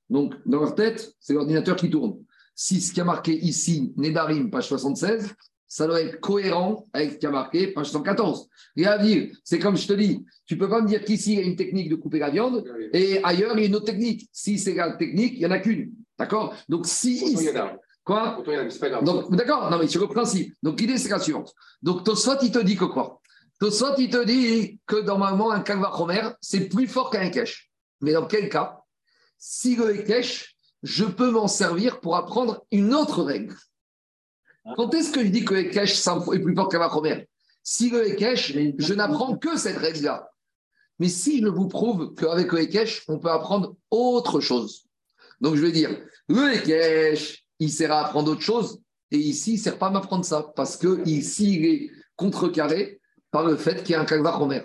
Donc, dans leur tête, c'est l'ordinateur qui tourne. Si ce qui a marqué ici, Nedarim, page 76, ça doit être cohérent avec ce qui a marqué page 114. Et à dire, c'est comme je te dis, tu peux pas me dire qu'ici, il y a une technique de couper la viande et ailleurs, il y a une autre technique. Si c'est la technique, il n'y en a qu'une. D'accord? Donc, si. A. Quoi donc, d'accord, non, mais sur le principe. Donc, l'idée, c'est la suivante. Donc, Tosfot, il te dit que quoi? Tosfot, il te dit que normalement, un Kalva Romer, c'est plus fort qu'un Ekech. Mais dans quel cas? Si le Ekech, je peux m'en servir pour apprendre une autre règle. Quand est-ce que je dis que le Ekech est plus fort qu'un Romer Si le Ekech, je n'apprends que cette règle-là. Mais si je vous prouve qu'avec le Ekech, on peut apprendre autre chose. Donc je vais dire, le Ekech, il sert à apprendre autre chose. Et ici, il ne sert pas à m'apprendre ça. Parce que ici, il est contrecarré par le fait qu'il y a un Kalva Romer.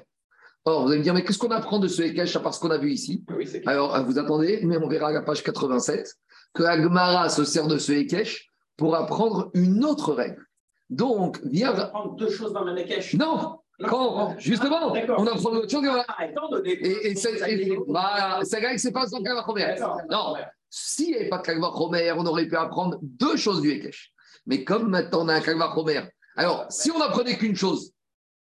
Or, vous allez me dire, mais qu'est-ce qu'on apprend de ce Ekech à part ce qu'on a vu ici? Ah oui, c'est. Alors, vous attendez, mais on verra à la page 87 que Agmara se sert de ce Ekech pour apprendre une autre règle. Donc, On viens. va prendre deux choses dans le Marrakech. Non Quand Justement, Ah, d'accord. on apprend autre chose. et on Ah, donné. Et, et c'est- et- bah, cette règle, c'est pas Romer. D'accord. Non, s'il n'y avait pas de Kalva Romer, on aurait pu apprendre deux choses du Ekech. Mais comme maintenant on a un Kalva Romer, alors si on n'apprenait qu'une chose,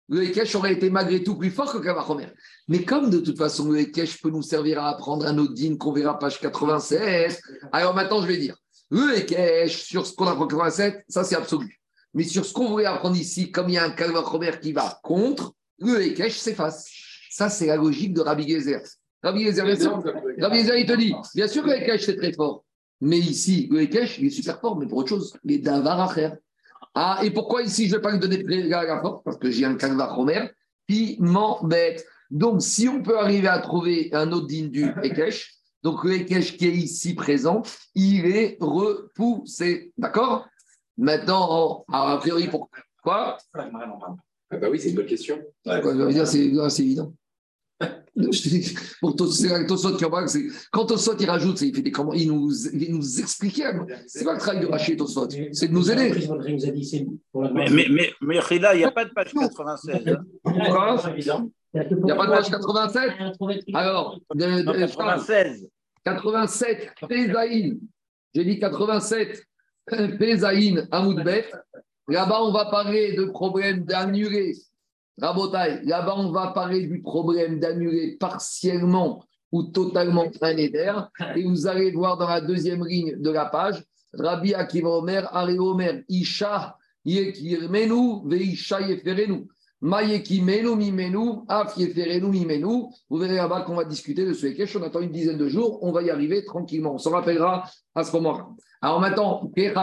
le Ekech aurait été malgré tout plus fort que le Kalva Romer. Mais comme de toute façon le Ekech peut nous servir à apprendre un autre din qu'on verra page 87, alors maintenant je vais dire, le Ekech sur ce qu'on apprend 87, ça c'est absolu. Mais sur ce qu'on voulait apprendre ici, comme il y a un Kalva Romer qui va contre, le Ekech s'efface. Ça c'est la logique de Rabbi Gezer. Rabbi Yezer, il te dit, bien sûr que le Ekech, c'est très fort. Mais ici, le Ekech, il est super fort, mais pour autre chose, les Davar à faire. Ah, et pourquoi ici, je ne vais pas lui donner la, la force? Parce que j'ai un Kalva Romer qui m'embête. Donc, si on peut arriver à trouver un autre digne du Ekech, donc le Ekech qui est ici présent, il est repoussé. D'accord? Maintenant, alors, a priori, pourquoi Ah bah oui, c'est une bonne question. Ah, c'est évident. Pour Tosot parle, c'est quand Tosot il rajoute, il fait des comment, il nous, il nous expliquer. C'est pas le travail de Rachid Tosot, c'est de nous aider. Mais, mais, mais, mais Rila, il n'y a pas de page 96. hein. Pourquoi. Il n'y a pas de page 87 Alors, de- Non, de- 96. 87, Pézaïn. J'ai dit 87, Pézaïn, Amoudbet. Là-bas, on va parler de problème d'annuler. Rabotaï, là-bas, on va parler du problème d'annuler partiellement ou totalement un éder. Et vous allez voir dans la deuxième ligne de la page, Rabbi Akiva Omer, Ari Omer, Isha, Yekirmenu, Veisha Yeferenu. Mayekimenu, Mimenu, Af Yeferenu, Mimenu. Vous verrez là-bas qu'on va discuter de ce Ekech. On attend une dizaine de jours. On va y arriver tranquillement. On s'en rappellera à ce moment-là. Alors maintenant, les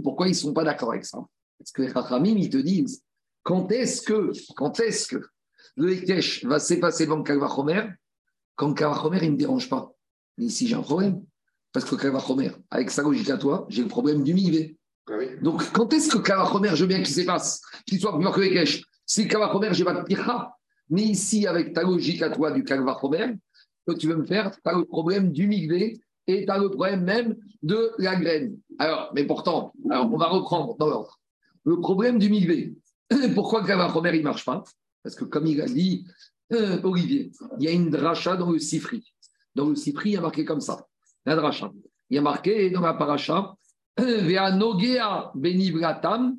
pourquoi ils ne sont pas d'accord avec ça? Parce que les Rachamim, ils te disent quand est-ce que, quand est-ce que le Ekech va s'effacer devant le Kalvachomer Quand le Kalvachomer, il ne me dérange pas. Mais ici, j'ai un problème. Parce que le Kalvachomer, avec sa logique à toi, j'ai le problème du Migvé. Ah oui. Donc, quand est-ce que Kavachomer, je veux bien qu'il s'efface, qu'il soit plus fort que Ekech Si Kavachomer, j'ai pas de pira. Mais ici, avec ta logique à toi du Kavachomer, que tu veux me faire, tu as le problème du migvé et tu as le problème même de la graine. Alors, mais pourtant, alors on va reprendre dans l'ordre. Le problème du migvé, pourquoi le Kavachomer, il ne marche pas? Parce que, comme il a dit euh, Olivier, il y a une dracha dans le Sifri. Dans le Sifri, il y a marqué comme ça, la dracha. Il y a marqué dans la paracha, Ve'anogea benivratam,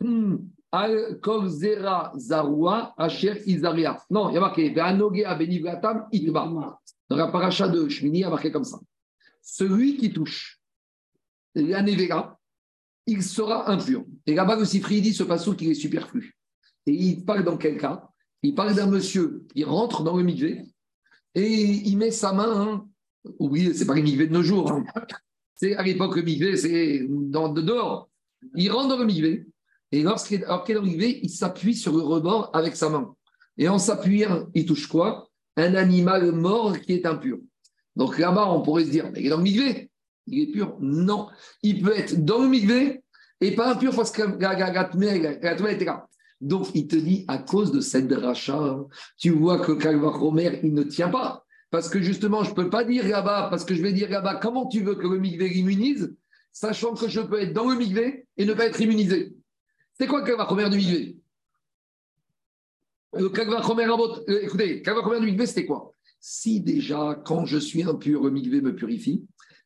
hmm, al kol zera zarua asher izaria. Non, il y a marqué Ve'anogea benivratam itba. Dans la paracha de Shmini, il y a marqué comme ça. Celui qui touche la nevera, il sera impur. Et là-bas, le Sifri dit ce passage qu'il est superflu. Et il parle dans quel cas? Il parle d'un monsieur qui rentre dans le mikvé et il met sa main. Hein, oubliez, c'est pas le mikvé de nos jours. hein. C'est à l'époque le c'est dans, de dehors. Il rentre dans le mikvé et lorsqu'il est, dans le il s'appuie sur le rebord avec sa main. Et en s'appuyant, il touche quoi? Un animal mort qui est impur. Donc là-bas, on pourrait se dire, mais il est dans le mikvé, il est pur? Non, il peut être dans le mikvé et pas impur parce que était là. Donc, il te dit, à cause de cette dracha, tu vois que Kalva Romer, il ne tient pas. Parce que justement, je ne peux pas dire là-bas, parce que je vais dire là-bas, comment tu veux que le migvé immunise, sachant que je peux être dans le migvé et ne pas être immunisé? C'est quoi le du migvé Le Kalva Romer, euh, écoutez, Kalva Romer du migvé, c'était quoi? Si déjà, quand je suis impur, le migvé me purifie,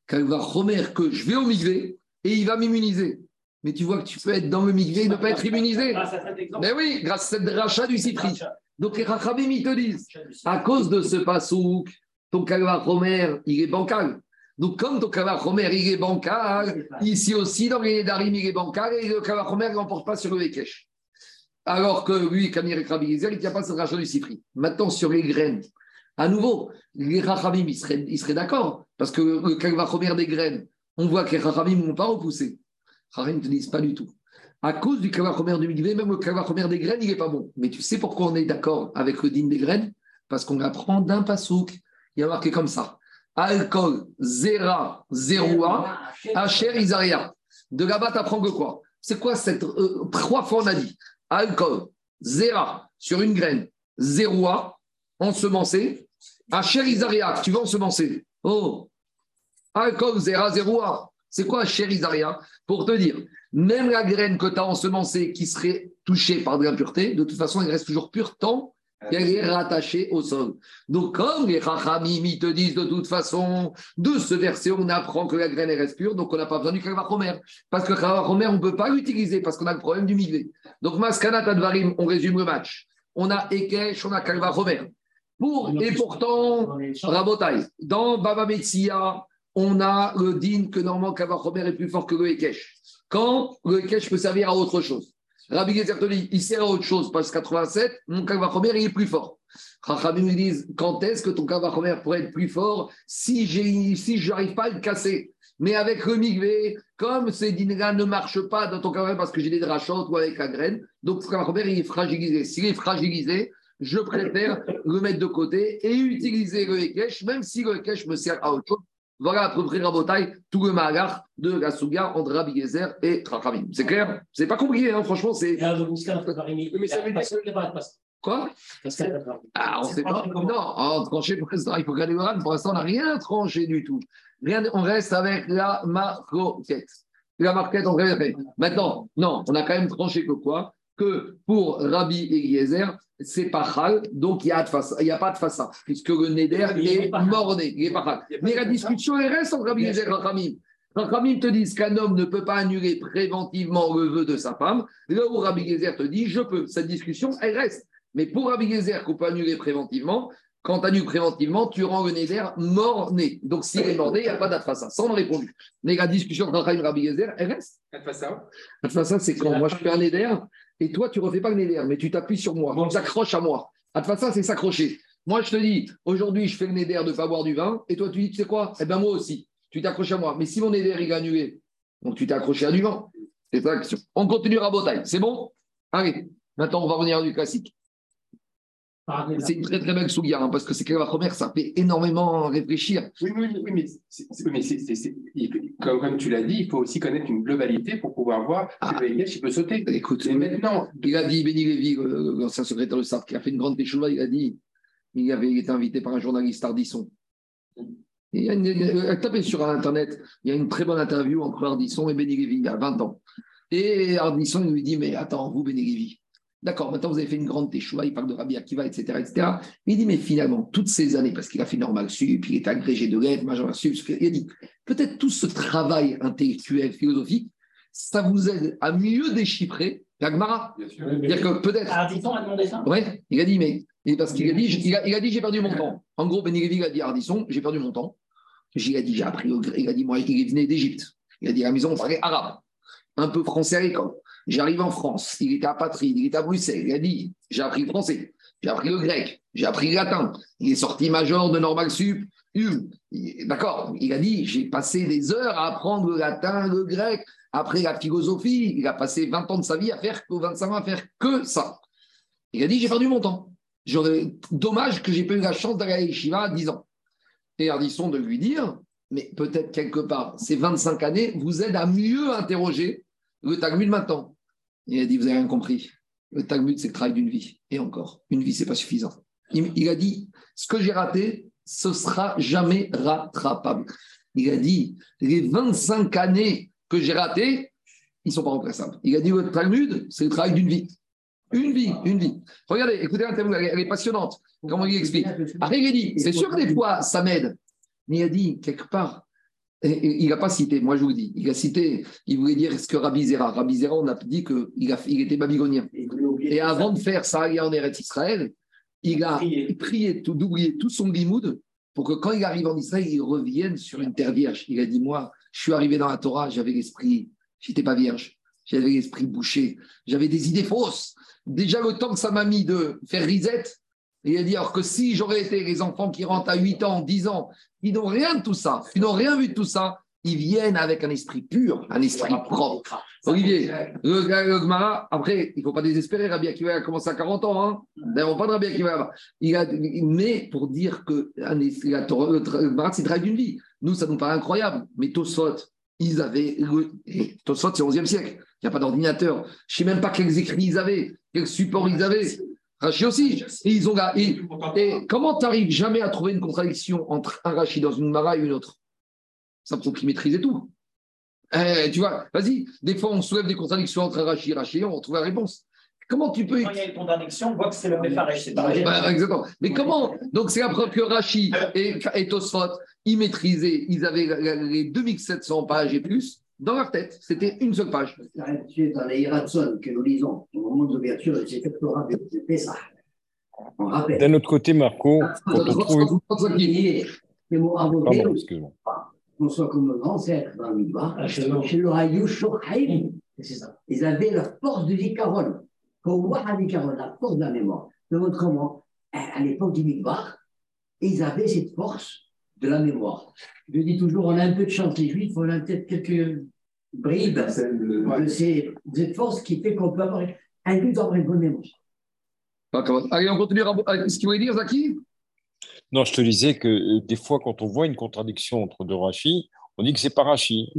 Kalva Romer, que je vais au migvé et il va m'immuniser. Mais tu vois que tu peux être dans le migvé et ne pas être immunisé. Grâce à cet exemple. Mais oui, grâce à cette rachat du Cipri. Donc les Rachamim, ils te disent, à cause de ce pasouk, ton Kalva Romer, il est bancal. Donc comme ton Kalva Romer, il est bancal, ici aussi, dans les Darim, il est bancal, et le Kalva Romer, il n'emporte pas sur le Ekech. Alors que lui, Kamir et Rabbi il ne tient pas ce rachat du Cipri. Maintenant, sur les graines, à nouveau, les Rachamim, ils seraient, ils seraient d'accord, parce que le Kalva Romer des graines, on voit que les Rachamim ne vont pas repousser. Rachamim ne te disent pas du tout. À cause du kavachomer du migvé, même le kavachomer des graines, il n'est pas bon. Mais tu sais pourquoi on est d'accord avec le din des graines? Parce qu'on apprend d'un pasouk. Il y a marqué comme ça. Alcool, zera, zeroua, Hacher, Isaria. De là-bas, tu apprends que quoi? C'est quoi cette. euh, trois fois, on a dit? Alcool, zera, sur une graine, zeroua, ensemencé. Hacher, Isaria, tu vas ensemencer. Oh. C'est quoi Hacher, Isaria Pour te dire, même la graine que tu as ensemencée qui serait touchée par de l'impureté, de toute façon, elle reste toujours pure tant qu'elle est rattachée au sol. Donc, comme les Chachamim, te disent de toute façon, de ce verset, on apprend que la graine elle reste pure, donc on n'a pas besoin du Kalvachomer. Parce que Kalvachomer, on ne peut pas l'utiliser parce qu'on a le problème du miglé. Donc, Maskanat Advarim, on résume le match. On a Ekesh, on a Kalvachomer. Pour, et pourtant, Rabotai, dans Baba Metsia, on a le din que normalement Kalvachomer est plus fort que le Ekesh. Quand le Ekesh peut servir à autre chose. Rabbi Gezer dit, il sert à autre chose, parce que 87, mon Kalvachomer, il est plus fort. Chachamim nous disent, quand est-ce que ton Kalvachomer pourrait être plus fort si je n'arrive pas à le casser? Mais avec le migvé, comme ces dîners-là ne marchent pas dans ton Kalvachomer parce que j'ai des drachotes ou avec la graine, donc ton Kalvachomer, il est fragilisé. S'il est fragilisé, je préfère le mettre de côté et utiliser le Ekech, même si le Ekech me sert à autre chose. Voilà à peu près Rabotai, tout le magar de la Souga entre Rabbi Gezer et Chachamim. C'est clair? C'est pas compliqué, hein, franchement, c'est. Muskan, Mais ça veut dire- Quoi? Ah, on sait pas. Non, en tranché pour l'instant, il faut regarder le RAN. Pour l'instant, on n'a rien tranché du tout. Rien, on reste avec la marquette. La marquette, on reste. Maintenant, non, on a quand même tranché que quoi? Que pour Rabbi Eliezer, c'est pas chal, donc il n'y a, pas de faça, puisque le neder Il est est mort-né, il est pas chal. Mais la discussion, elle reste entre Rabbi et Rachamim. Rachamim te disent qu'un homme ne peut pas annuler préventivement le vœu de sa femme. Là où Rabbi Eliezer te dit, je peux. Cette discussion, elle reste. Mais pour Rabbi Gezer, qu'on peut annuler préventivement, quand tu annules préventivement, tu rends le néder mort-né. Donc, s'il est mort-né, il n'y a pas d'atfassa. Ça, on a répondu. Mais la discussion entre Rachel et Rabbi Gezer, elle reste. ça. Atfassa, c'est quand moi je fais un néder et toi, tu ne refais pas le néder, mais tu t'appuies sur moi. Tu t'accroches à moi. Atfassa, c'est s'accrocher. Moi, je te dis, aujourd'hui, je fais le néder de ne pas boire du vin et toi, tu dis, tu sais quoi? Eh bien, moi aussi. Tu t'accroches à moi. Mais si mon néder, il est annulé, donc tu t'es accroché à du vin. C'est ça la question. On continue à Botaille. C'est bon? Allez. Maintenant, on va revenir du classique. C'est une très très belle souillard, hein, parce que c'est que la ça fait énormément réfléchir. Oui, oui, oui, mais, c'est- c'est- oui, mais c'est- c'est- c'est- il- comme, comme tu l'as dit, il faut aussi connaître une globalité pour pouvoir voir Ah. que le il peut sauter. Écoute, Et maintenant, il a dit, Béni Lévy, euh, l'ancien secrétaire de SART, qui a fait une grande péchoua, il a dit, il avait été invité par un journaliste Ardisson. Et il y a une, euh, tapez sur Internet, il y a une très bonne interview entre Ardisson et Béni Lévy, il y a 20 ans. Et Ardisson il lui dit, mais attends, vous, Béni Lévy, D'accord, maintenant vous avez fait une grande téchoua, il parle de Rabbi Akiva, etc., etc. Il dit, mais finalement, toutes ces années, parce qu'il a fait normal sup, il est agrégé de lettres, major sup, il a dit, peut-être tout ce travail intellectuel, philosophique, ça vous aide à mieux déchiffrer la Gemara. bien sûr. C'est-à-dire que peut-être. Ardisson a demandé ça? Ouais, il a dit, mais. et Parce qu'il a dit, il a, il a dit, j'ai perdu mon temps. En gros, Ben il a dit Ardisson, j'ai perdu mon temps. Il a dit, j'ai appris au grec. Il a dit, moi, il venait d'Égypte. Il a dit, à la maison, on parlait arabe. Un peu français à l'école. J'arrive en France. Il était à Patride, il était à Bruxelles. Il a dit, j'ai appris le français. J'ai appris le grec. J'ai appris le latin. Il est sorti major de Normal Sup. D'accord. Il a dit, j'ai passé des heures à apprendre le latin, le grec. Après la philosophie, il a passé 20 ans de sa vie à faire, 25 ans à faire que ça. Il a dit, j'ai perdu mon temps. Dommage que j'ai pas eu la chance d'aller à Yeshiva à 10 ans. Et Ardisson de lui dire, mais peut-être quelque part, ces 25 années vous aident à mieux interroger le Talmud maintenant. Il a dit, vous avez rien compris. Le Talmud, c'est le travail d'une vie. Et encore, une vie, c'est pas suffisant. Il, a dit, ce que j'ai raté, ce sera jamais rattrapable. Il a dit, les 25 années que j'ai ratées, ils sont pas remplaçables. Il a dit, le Talmud, c'est le travail d'une vie. Une vie, une vie. Regardez, écoutez elle elle est passionnante. Comment il explique Après, il a dit, c'est sûr que des fois, ça m'aide. Mais il a dit, quelque part, et- il n'a pas cité, moi je vous le dis, il a cité, il voulait dire ce que Rabbi Zera. Rabbi Zera, on a dit qu'il il était babylonien. Et avant de faire ça en Eretz Israël, il a Prié. prié tout, d'oublier tout son limoud pour que quand il arrive en Israël, il revienne sur une terre vierge. Il a dit, moi, je suis arrivé dans la Torah, j'avais l'esprit, j'étais pas vierge, j'avais l'esprit bouché, j'avais des idées fausses. Déjà, le temps que ça m'a mis de faire risette, il a dit, alors que si j'aurais été les enfants qui rentrent à 8 ans, 10 ans, ils n'ont rien de tout ça, ils n'ont rien vu de tout ça, ils viennent avec un esprit pur, un esprit propre. Olivier, le, le Gemara, après, il ne faut pas désespérer, Rabbi Akiva a commencé à 40 ans. Hein. D'ailleurs, pas de Rabbi Akiva là-bas. Il a, mais pour dire que la Torah- le Gemara, c'est le travail d'une vie. Nous, ça nous paraît incroyable. Mais Tosfot, ils avaient. le- Tosfot, c'est au 11e siècle. Il n'y a pas d'ordinateur. Je ne sais même pas quels écrits ils avaient, quel support ils avaient. Rachi aussi. Et ils ont. Et, et comment tu n'arrives jamais à trouver une contradiction entre un Rachi dans une Mara et une autre? Ça prouve qu'ils maîtrisaient tout. Eh, tu vois, vas-y, des fois on soulève des contradictions entre Rachi et Rachi, on trouve la réponse. Comment tu peux. Quand il y a une contradiction, on voit que c'est le Mefarech, c'est pareil. Ouais, exactement. Mais comment? Donc c'est la preuve que Rachi et, et Tosfot, ils maîtrisaient, ils avaient les 2700 pages et plus dans leur tête. C'était une seule page. C'est dans les Hiratson que nous lisons au moment de l'ouverture de ces Torah de Pessah. On rappelle. D'un autre côté, Marco, quand on trouve. Pardon, excuse-moi. qu'on soit comme nos ancêtres dans le Midbar, Ah, chez le Hayou Shochaim, c'est ça. Ils avaient la force du Zikaron. Quand on voit un Zikaron, la force de la mémoire, montre comment, à à l'époque du Midbar, ils avaient cette force de la mémoire. Je dis toujours, on a un peu de chance, les Juifs, on a peut-être quelques bribes de, ces- de cette force qui fait qu'on peut avoir un but d'avoir une bonne mémoire. Allez, on continue avec ce qu'il voulait dire, Zaki? Non, je te disais que euh, des fois, quand on voit une contradiction entre deux rachis, on dit que c'est pas rachi.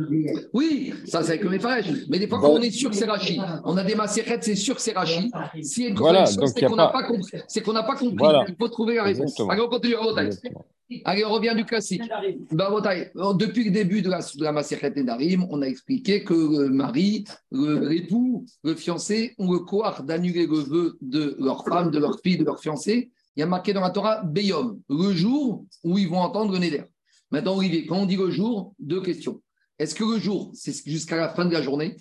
Oui, ça c'est avec le. Mais des fois, quand on est sûr que c'est Rachi, on a des macérettes, c'est sûr que c'est Rachi. S'il y a une Voilà, c'est y a qu'on n'a pas- pas compris. C'est qu'on n'a pas compris. Voilà. Il faut trouver la réponse. Exactement. Allez, on continue. Allez, on revient du classique. Ben, Rabotai, Depuis le début de la, de la Maseret Nedarim, on a expliqué que le mari, l'époux, le fiancé ont le courage d'annuler le vœu de leur femme, de leur fille, de leur fiancé. Il y a marqué dans la Torah Beyom, le jour où ils vont entendre le Neder. Maintenant, Olivier, quand on dit le jour, deux questions. Est-ce que le jour, c'est jusqu'à la fin de la journée?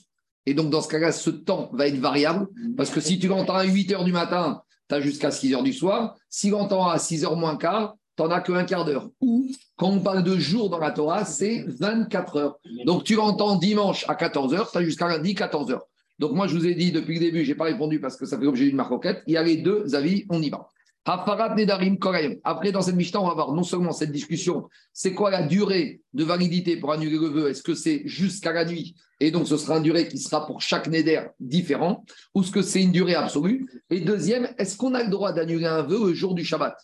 Et donc, dans ce cas-là, ce temps va être variable. Parce que si tu l'entends à 8 h du matin, tu as jusqu'à 6 h du soir. Si tu l'entends à 6 h moins quart, tu n'en as qu'un quart d'heure. Ou, quand on parle de jour dans la Torah, c'est 24 heures. Donc, tu l'entends dimanche à 14 h, tu as jusqu'à lundi 14 h. Donc, moi, je vous ai dit depuis le début, je n'ai pas répondu parce que ça fait l'objet d'une maroquette. Il y a les deux avis, on y va. Après, dans cette Mishnah, on va voir non seulement cette discussion, c'est quoi la durée de validité pour annuler le vœu? Est-ce que c'est jusqu'à la nuit Et donc, ce sera une durée qui sera pour chaque Neder différent? Ou est-ce que c'est une durée absolue? Et deuxième, est-ce qu'on a le droit d'annuler un vœu le jour du Shabbat?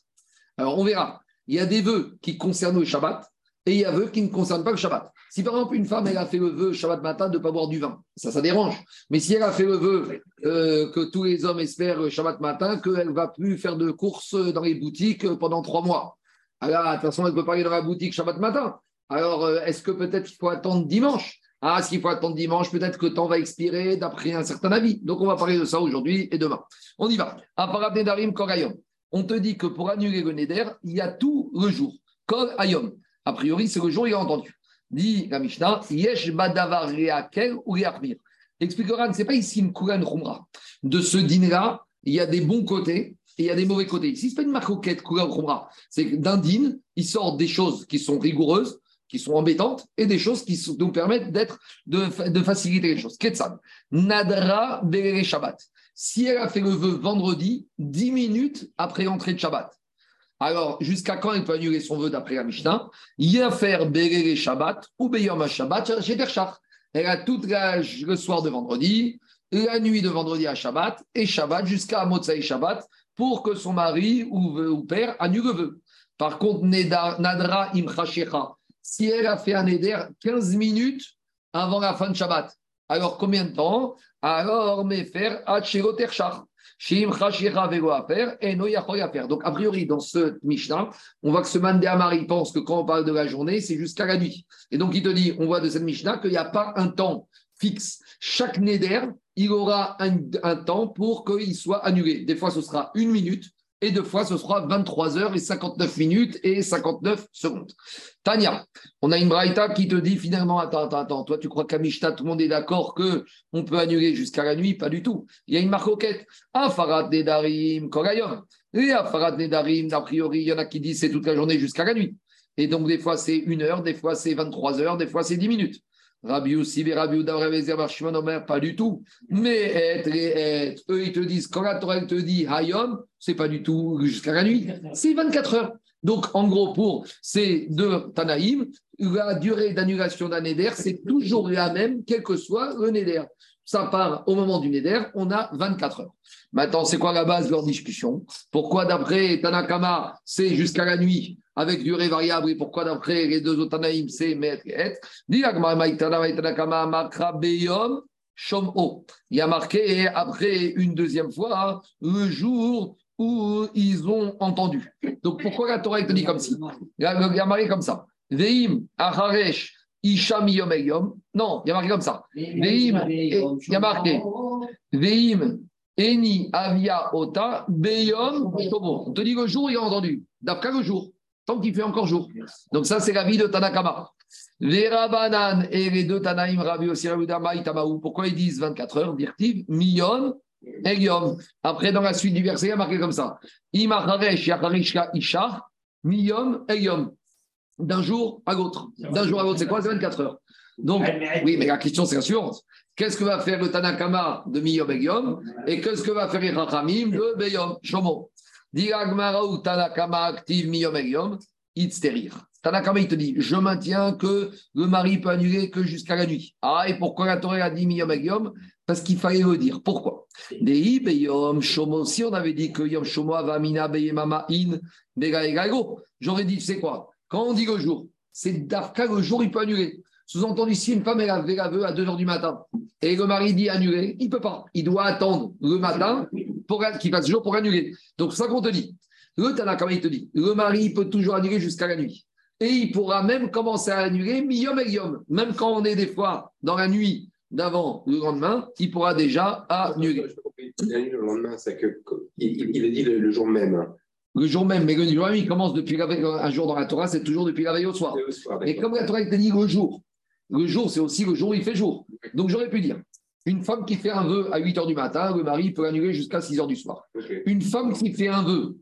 Alors, on verra. Il y a des vœux qui concernent le Shabbat et il y a des vœux qui ne concernent pas le Shabbat. Si par exemple, une femme, elle a fait le vœu Shabbat matin de ne pas boire du vin, ça, ça dérange. Mais si elle a fait le vœu euh, que tous les hommes espèrent euh, Shabbat matin, qu'elle ne va plus faire de courses dans les boutiques euh, pendant trois mois. Alors, de toute façon, elle peut pas aller dans la boutique Shabbat matin. Alors, euh, est-ce que peut-être il faut attendre dimanche? Ah, s'il faut attendre dimanche, peut-être que le temps va expirer d'après un certain avis. Donc, on va parler de ça aujourd'hui et demain. On y va. Aparat Nedarim Korayom. On te dit que pour annuler le Neder, il y a tout le jour. Kol Ayom. A priori, c'est le jour, il a entendu. Dit la Mishnah, Yesh Badavar Reakel ou Reachmir. Expliquera, ce n'est pas ici une Kuran Khumra. De ce dîner-là, il y a des bons côtés et il y a des mauvais côtés. Ici, ce n'est pas une marcoquette Kuran Khumra. C'est que d'un dîne, il sort des choses qui sont rigoureuses, qui sont embêtantes, et des choses qui nous permettent de, faciliter les choses. Ketsan. Nadra Berere Shabbat. Si elle a fait le vœu vendredi, 10 minutes après l'entrée de Shabbat. Alors, jusqu'à quand elle peut annuler son vœu d'après la Mishnah? Yafer Berere Shabbat ou Beyom Shabbat chez Terchar. Elle a toute la, le soir de vendredi, la nuit de vendredi à Shabbat et Shabbat jusqu'à Motsai Shabbat pour que son mari ou, ou père annule le vœu. Par contre, Nadra Imchashecha, si elle a fait un Neder 15 minutes avant la fin de Shabbat, alors combien de temps Alors. Shim à faire à faire. Donc, a priori, dans ce Mishnah, on voit que ce Mandé Amari pense que quand on parle de la journée, c'est jusqu'à la nuit. Et donc, il te dit, on voit de cette Mishnah qu'il n'y a pas un temps fixe. Chaque Neder, il aura un, un temps pour qu'il soit annulé. Des fois, ce sera une minute et deux fois, ce sera 23 heures et 59 minutes et 59 secondes. Tania, on a une braïta qui te dit finalement, attends, attends, attends, toi tu crois qu'à Mishnah, tout le monde est d'accord que on peut annuler jusqu'à la nuit? Pas du tout. Il y a une marcoquette. Afarat Nedarim, Korayom. Et Afarat Nedarim, a priori, il y en a qui disent c'est toute la journée jusqu'à la nuit. Et donc, des fois, c'est une heure, des fois, c'est 23 heures, des fois, c'est 10 minutes. Rabbi Rabbi Ouda, Rabbi Omer, pas du tout. Mais être et être, eux, ils te disent, quand la Torah te dit Hayom, c'est pas du tout jusqu'à la nuit. C'est 24 heures. Donc, en gros, pour ces deux Tanaïm, la durée d'annulation d'un Neder, c'est toujours la même, quel que soit le Neder. Ça part au moment du Neder, on a 24 heures. Maintenant, c'est quoi la base de leur discussion? Pourquoi, d'après Tanakama, c'est jusqu'à la nuit avec durée variable et pourquoi, d'après les deux autres Tanaïm, c'est Maître et Shom-O. Il y a marqué après une deuxième fois le jour où ils ont entendu. Donc pourquoi la Torah est dit comme ça Il y a marqué comme ça. Veim, Isham Yom Yom. Non, il y a marqué comme ça. Veim, il y a marqué. Veim, Eni, Avia, Ota, Beyom. On te dit le jour, il a entendu. D'après le jour, tant qu'il fait encore jour. Donc ça, c'est la vie de Tanakama. Vera Banan et les deux Tanaïm, Rabi aussi, Rabi Dama, Itamaou. Pourquoi ils disent 24 heures Dirtiv, Miyon, Eliom. Après, dans la suite du verset, il y a marqué comme ça. Imacharesh, Yacharishka, Isha, Miyom, Eliom. D'un jour à l'autre. D'un jour à l'autre, c'est quoi C'est 24 heures. Donc, oui, mais la question, c'est la suivante. Qu'est-ce que va faire le Tanakama de Miyom Eliom et qu'est-ce que va faire les Rachamim de Beyom Shomo Diragmara ou Tanakama active Miyom Eliom, Itzterir. Tanakama, il te dit Je maintiens que le mari peut annuler que jusqu'à la nuit. Ah, et pourquoi la Torah a dit Miyom Eliom Parce qu'il fallait le dire. Pourquoi? Dei Beyom Shomo. Si on avait dit que Yom Shomo Avamina Beyemama In j'aurais dit C'est quoi? Quand on dit le jour, c'est d'Afka le jour, il peut annuler. Sous-entendu, si une femme elle a fait l'aveu à 2 h du matin et le mari dit annuler, il ne peut pas. Il doit attendre le matin pour qu'il fasse jour pour annuler. Donc, ça qu'on te dit. Le Tanakama, il te dit? Le mari peut toujours annuler jusqu'à la nuit. Et il pourra même commencer à annuler mi-yom et yom. Même quand on est des fois dans la nuit d'avant le lendemain, il pourra déjà annuler. Le lendemain, c'est que il, il- il le dit le, le jour même. Le jour même, mais le jour même, il commence depuis la veille, un jour dans la Torah, c'est toujours depuis la veille au soir. Et comme la Torah te dit le jour, le jour, c'est aussi le jour où il fait jour. Donc j'aurais pu dire, une femme qui fait un vœu à 8 h du matin, le mari peut annuler jusqu'à 6 h du soir. Une femme qui fait un vœu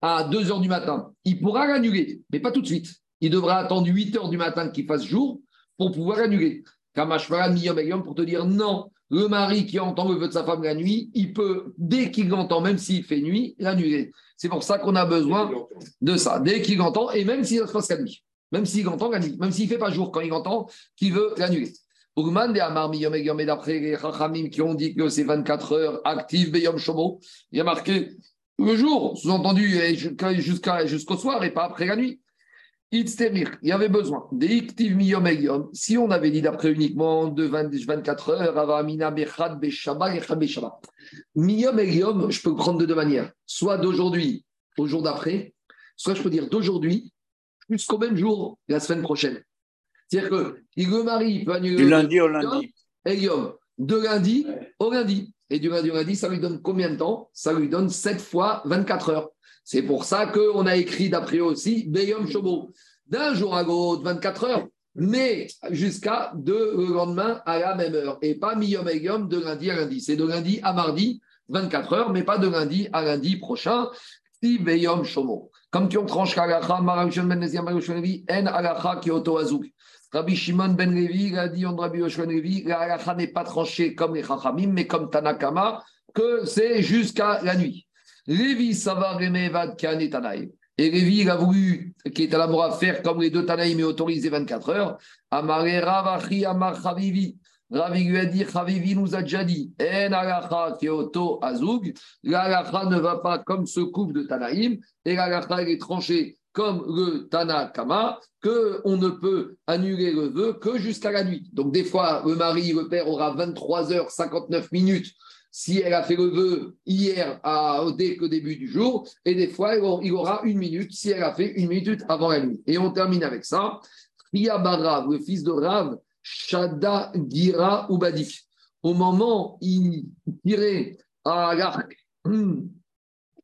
à 2 h du matin, il pourra l'annuler, mais pas tout de suite. Il devra attendre 8 h du matin qu'il fasse jour pour pouvoir annuler. Kamashvara Miyom pour te dire non, le mari qui entend le vœu de sa femme la nuit, il peut, dès qu'il l'entend, même s'il fait nuit, l'annuler. C'est pour ça qu'on a besoin de ça, dès qu'il entend, et même si ça se passe la nuit. Même s'il entend la nuit, même s'il ne fait pas jour quand il entend qu'il veut l'annuler. Ougman de Amar Miyom d'après les Chachamim qui ont dit que c'est 24 heures actives Beyom Shomo, il y a marqué le jour, sous-entendu jusqu'au soir et pas après la nuit. Il y avait besoin. Si on avait dit d'après uniquement de 20 24 heures, avamina bechad beshaba echad beshaba. Miyom eyom, je peux le prendre de deux manières. Soit d'aujourd'hui au jour d'après, soit je peux dire d'aujourd'hui jusqu'au même jour la semaine prochaine. C'est-à-dire que le mari peut annuler Du lundi au lundi. Eyom, de lundi au lundi. Et du lundi au lundi, ça lui donne combien de temps? Ça lui donne 7 fois 24 heures. C'est pour ça qu'on a écrit d'après aussi Beyom Shobo. D'un jour à l'autre, 24 heures, mais jusqu'à le lendemain à la même heure. Et pas Miyom Eyom de lundi à lundi. C'est de lundi à mardi, 24 heures, mais pas de lundi à lundi prochain. Si Beyom Shomo. Comme tu en tranches Kalacha, Marashon Ben Marashon Levi, En Alacha Kyoto Azouk. Rabbi Shimon ben Levi il a dit en Rabbi Yoshua ben Levi, la n'est pas tranchée comme les Chachamim, mais comme Tanakama, que c'est jusqu'à la nuit. Lévi Savar Remevad Kane Tanaïm. Et Lévi, il a voulu, qui est à la mort faire comme les deux Tanaïm et autorisé 24 heures. Amare Ravachi Amar Chavivi. Ravi lui a dit, Chavivi nous a déjà dit, En Kyoto Azug. La halakha ne va pas comme ce couple de Tanaïm, et la halakha elle est tranchée comme le Tanakama, qu'on ne peut annuler le vœu que jusqu'à la nuit. Donc, des fois, le mari, le père aura 23h59 minutes si elle a fait le vœu hier à, dès le début du jour, et des fois, il aura- une minute si elle a fait une minute avant la nuit. Et on termine avec ça. Ria Barav, le fils de Rav, Shada Gira Ubadik. Au moment où il tirait à l'arc, hum,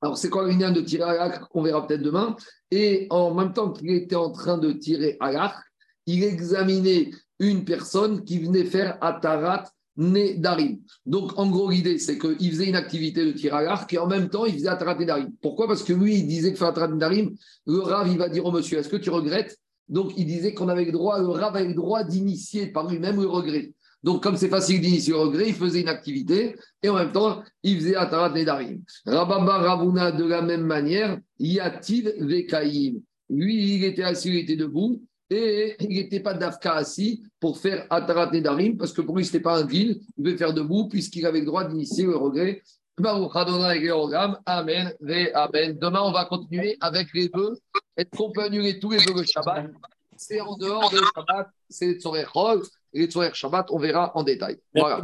alors, c'est quoi le lien de tirer à l'arc On verra peut-être demain. Et en même temps qu'il était en train de tirer à l'arc, il examinait une personne qui venait faire Atarat Nedarim. Donc, en gros, l'idée, c'est qu'il faisait une activité de tir à l'arc et en même temps, il faisait Atarat Nedarim. Pourquoi? Parce que lui, il disait que faire Atarat Nedarim, le Rav, il va dire au monsieur Est-ce que tu regrettes? Donc, il disait qu'on avait le droit, le Rav avait le droit d'initier par lui-même le regret. Donc, comme c'est facile d'initier le regret, il faisait une activité et en même temps, il faisait Atarat Nedarim. Rababa Ravuna, de la même manière, Yativ Vekaïm? lui, il était assis, il était debout, et il n'était pas d'Afka assis pour faire Atarat Nedarim, parce que pour lui, ce n'était pas un deal, il devait faire debout, puisqu'il avait le droit d'initier le regret. Amen, Amen. Demain, on va continuer avec les vœux. Est-ce qu'on peut annuler tous les vœux le Shabbat C'est en dehors de Shabbat, c'est Tzorer Chol. Et Tzorer Shabbat, on verra en détail. Voilà.